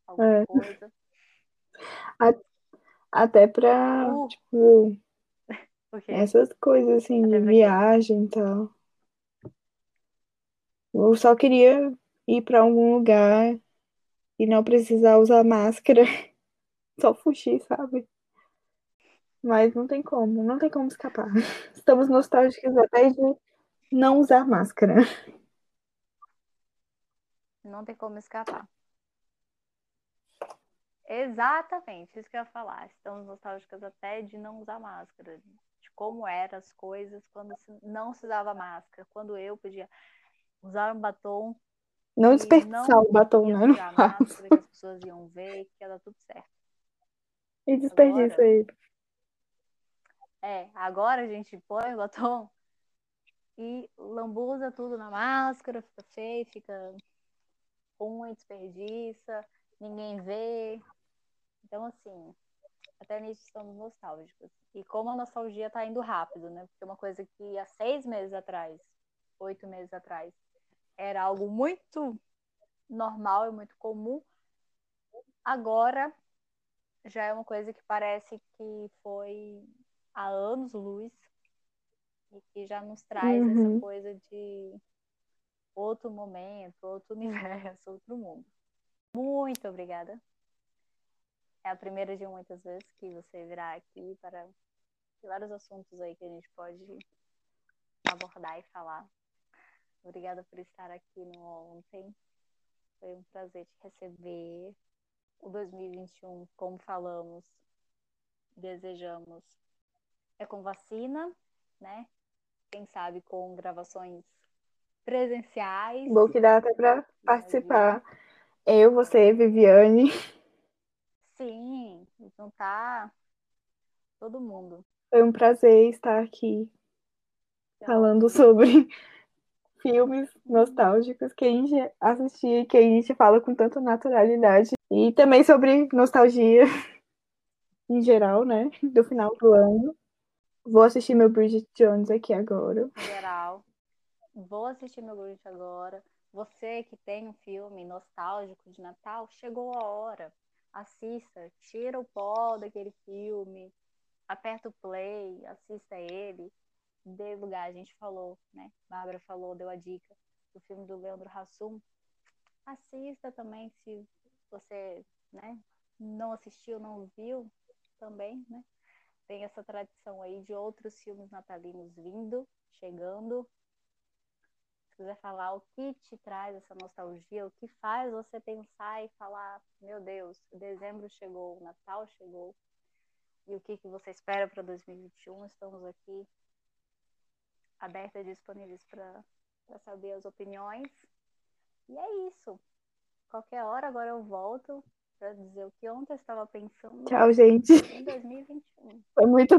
alguma
é.
coisa.
Até pra,
Uh.
tipo, <laughs>
Porque
essas coisas assim,
Até
de viagem e tal. Eu só queria ir pra algum lugar e não precisar usar máscara. <laughs> Só fugir, sabe? Mas não tem como, não tem como escapar. <laughs> Estamos nostálgicos até de não usar máscara.
Não tem como escapar. Exatamente, isso que eu ia falar. Estamos nostálgicas até de não usar máscara, de como eram as coisas quando não se usava máscara, quando eu podia usar um batom
Não desperdiçar
não
o batom, né?
Máscara, que as pessoas iam ver, que ia dar tudo certo.
E desperdiça
Agora-
ele.
É, agora a gente põe o batom e lambuza tudo na máscara, fica feio, fica ruim, desperdiça, ninguém vê. Então, assim, até nisso estamos nostálgicos. E como a nostalgia tá indo rápido, né? Porque uma coisa que há seis meses atrás, oito meses atrás, era algo muito normal e muito comum, agora já é uma coisa que parece que foi há anos luz e que já nos traz
Uhum.
essa coisa de outro momento, outro <laughs> universo, outro mundo. Muito obrigada. É a primeira de muitas vezes que você virá aqui para vários assuntos aí que a gente pode abordar e falar. Obrigada por estar aqui no ontem. Foi um prazer te receber. O 2021, como falamos, desejamos é com vacina, né? Quem sabe com gravações presenciais.
Bom que dá até pra participar. Eu, você, Viviane.
Sim, juntar todo mundo.
Foi um prazer estar aqui
Então,
falando sobre <laughs> filmes nostálgicos que a gente assistia e que a gente fala com tanta naturalidade. E também sobre nostalgia em geral, né? Do final do ano. Vou assistir meu Bridget Jones aqui agora.
em geral. Vou assistir meu Grinch agora. Você que tem um filme nostálgico de Natal, chegou a hora. Assista, tira o pó daquele filme, aperta o play, assista ele, dê lugar. A gente falou, né? Bárbara falou, deu a dica do filme do Leandro Hassum. Assista também, se você né, não assistiu, não viu, também, né? Tem essa tradição aí de outros filmes natalinos vindo, chegando. Se quiser falar o que te traz essa nostalgia, o que faz você pensar e falar, meu Deus, dezembro chegou, o Natal chegou, e o que, que você espera para 2021, estamos aqui abertas e disponíveis para saber as opiniões. E é isso. Qualquer hora agora eu volto para dizer o que ontem eu estava pensando
Tchau, gente.
em 2021.
Foi muito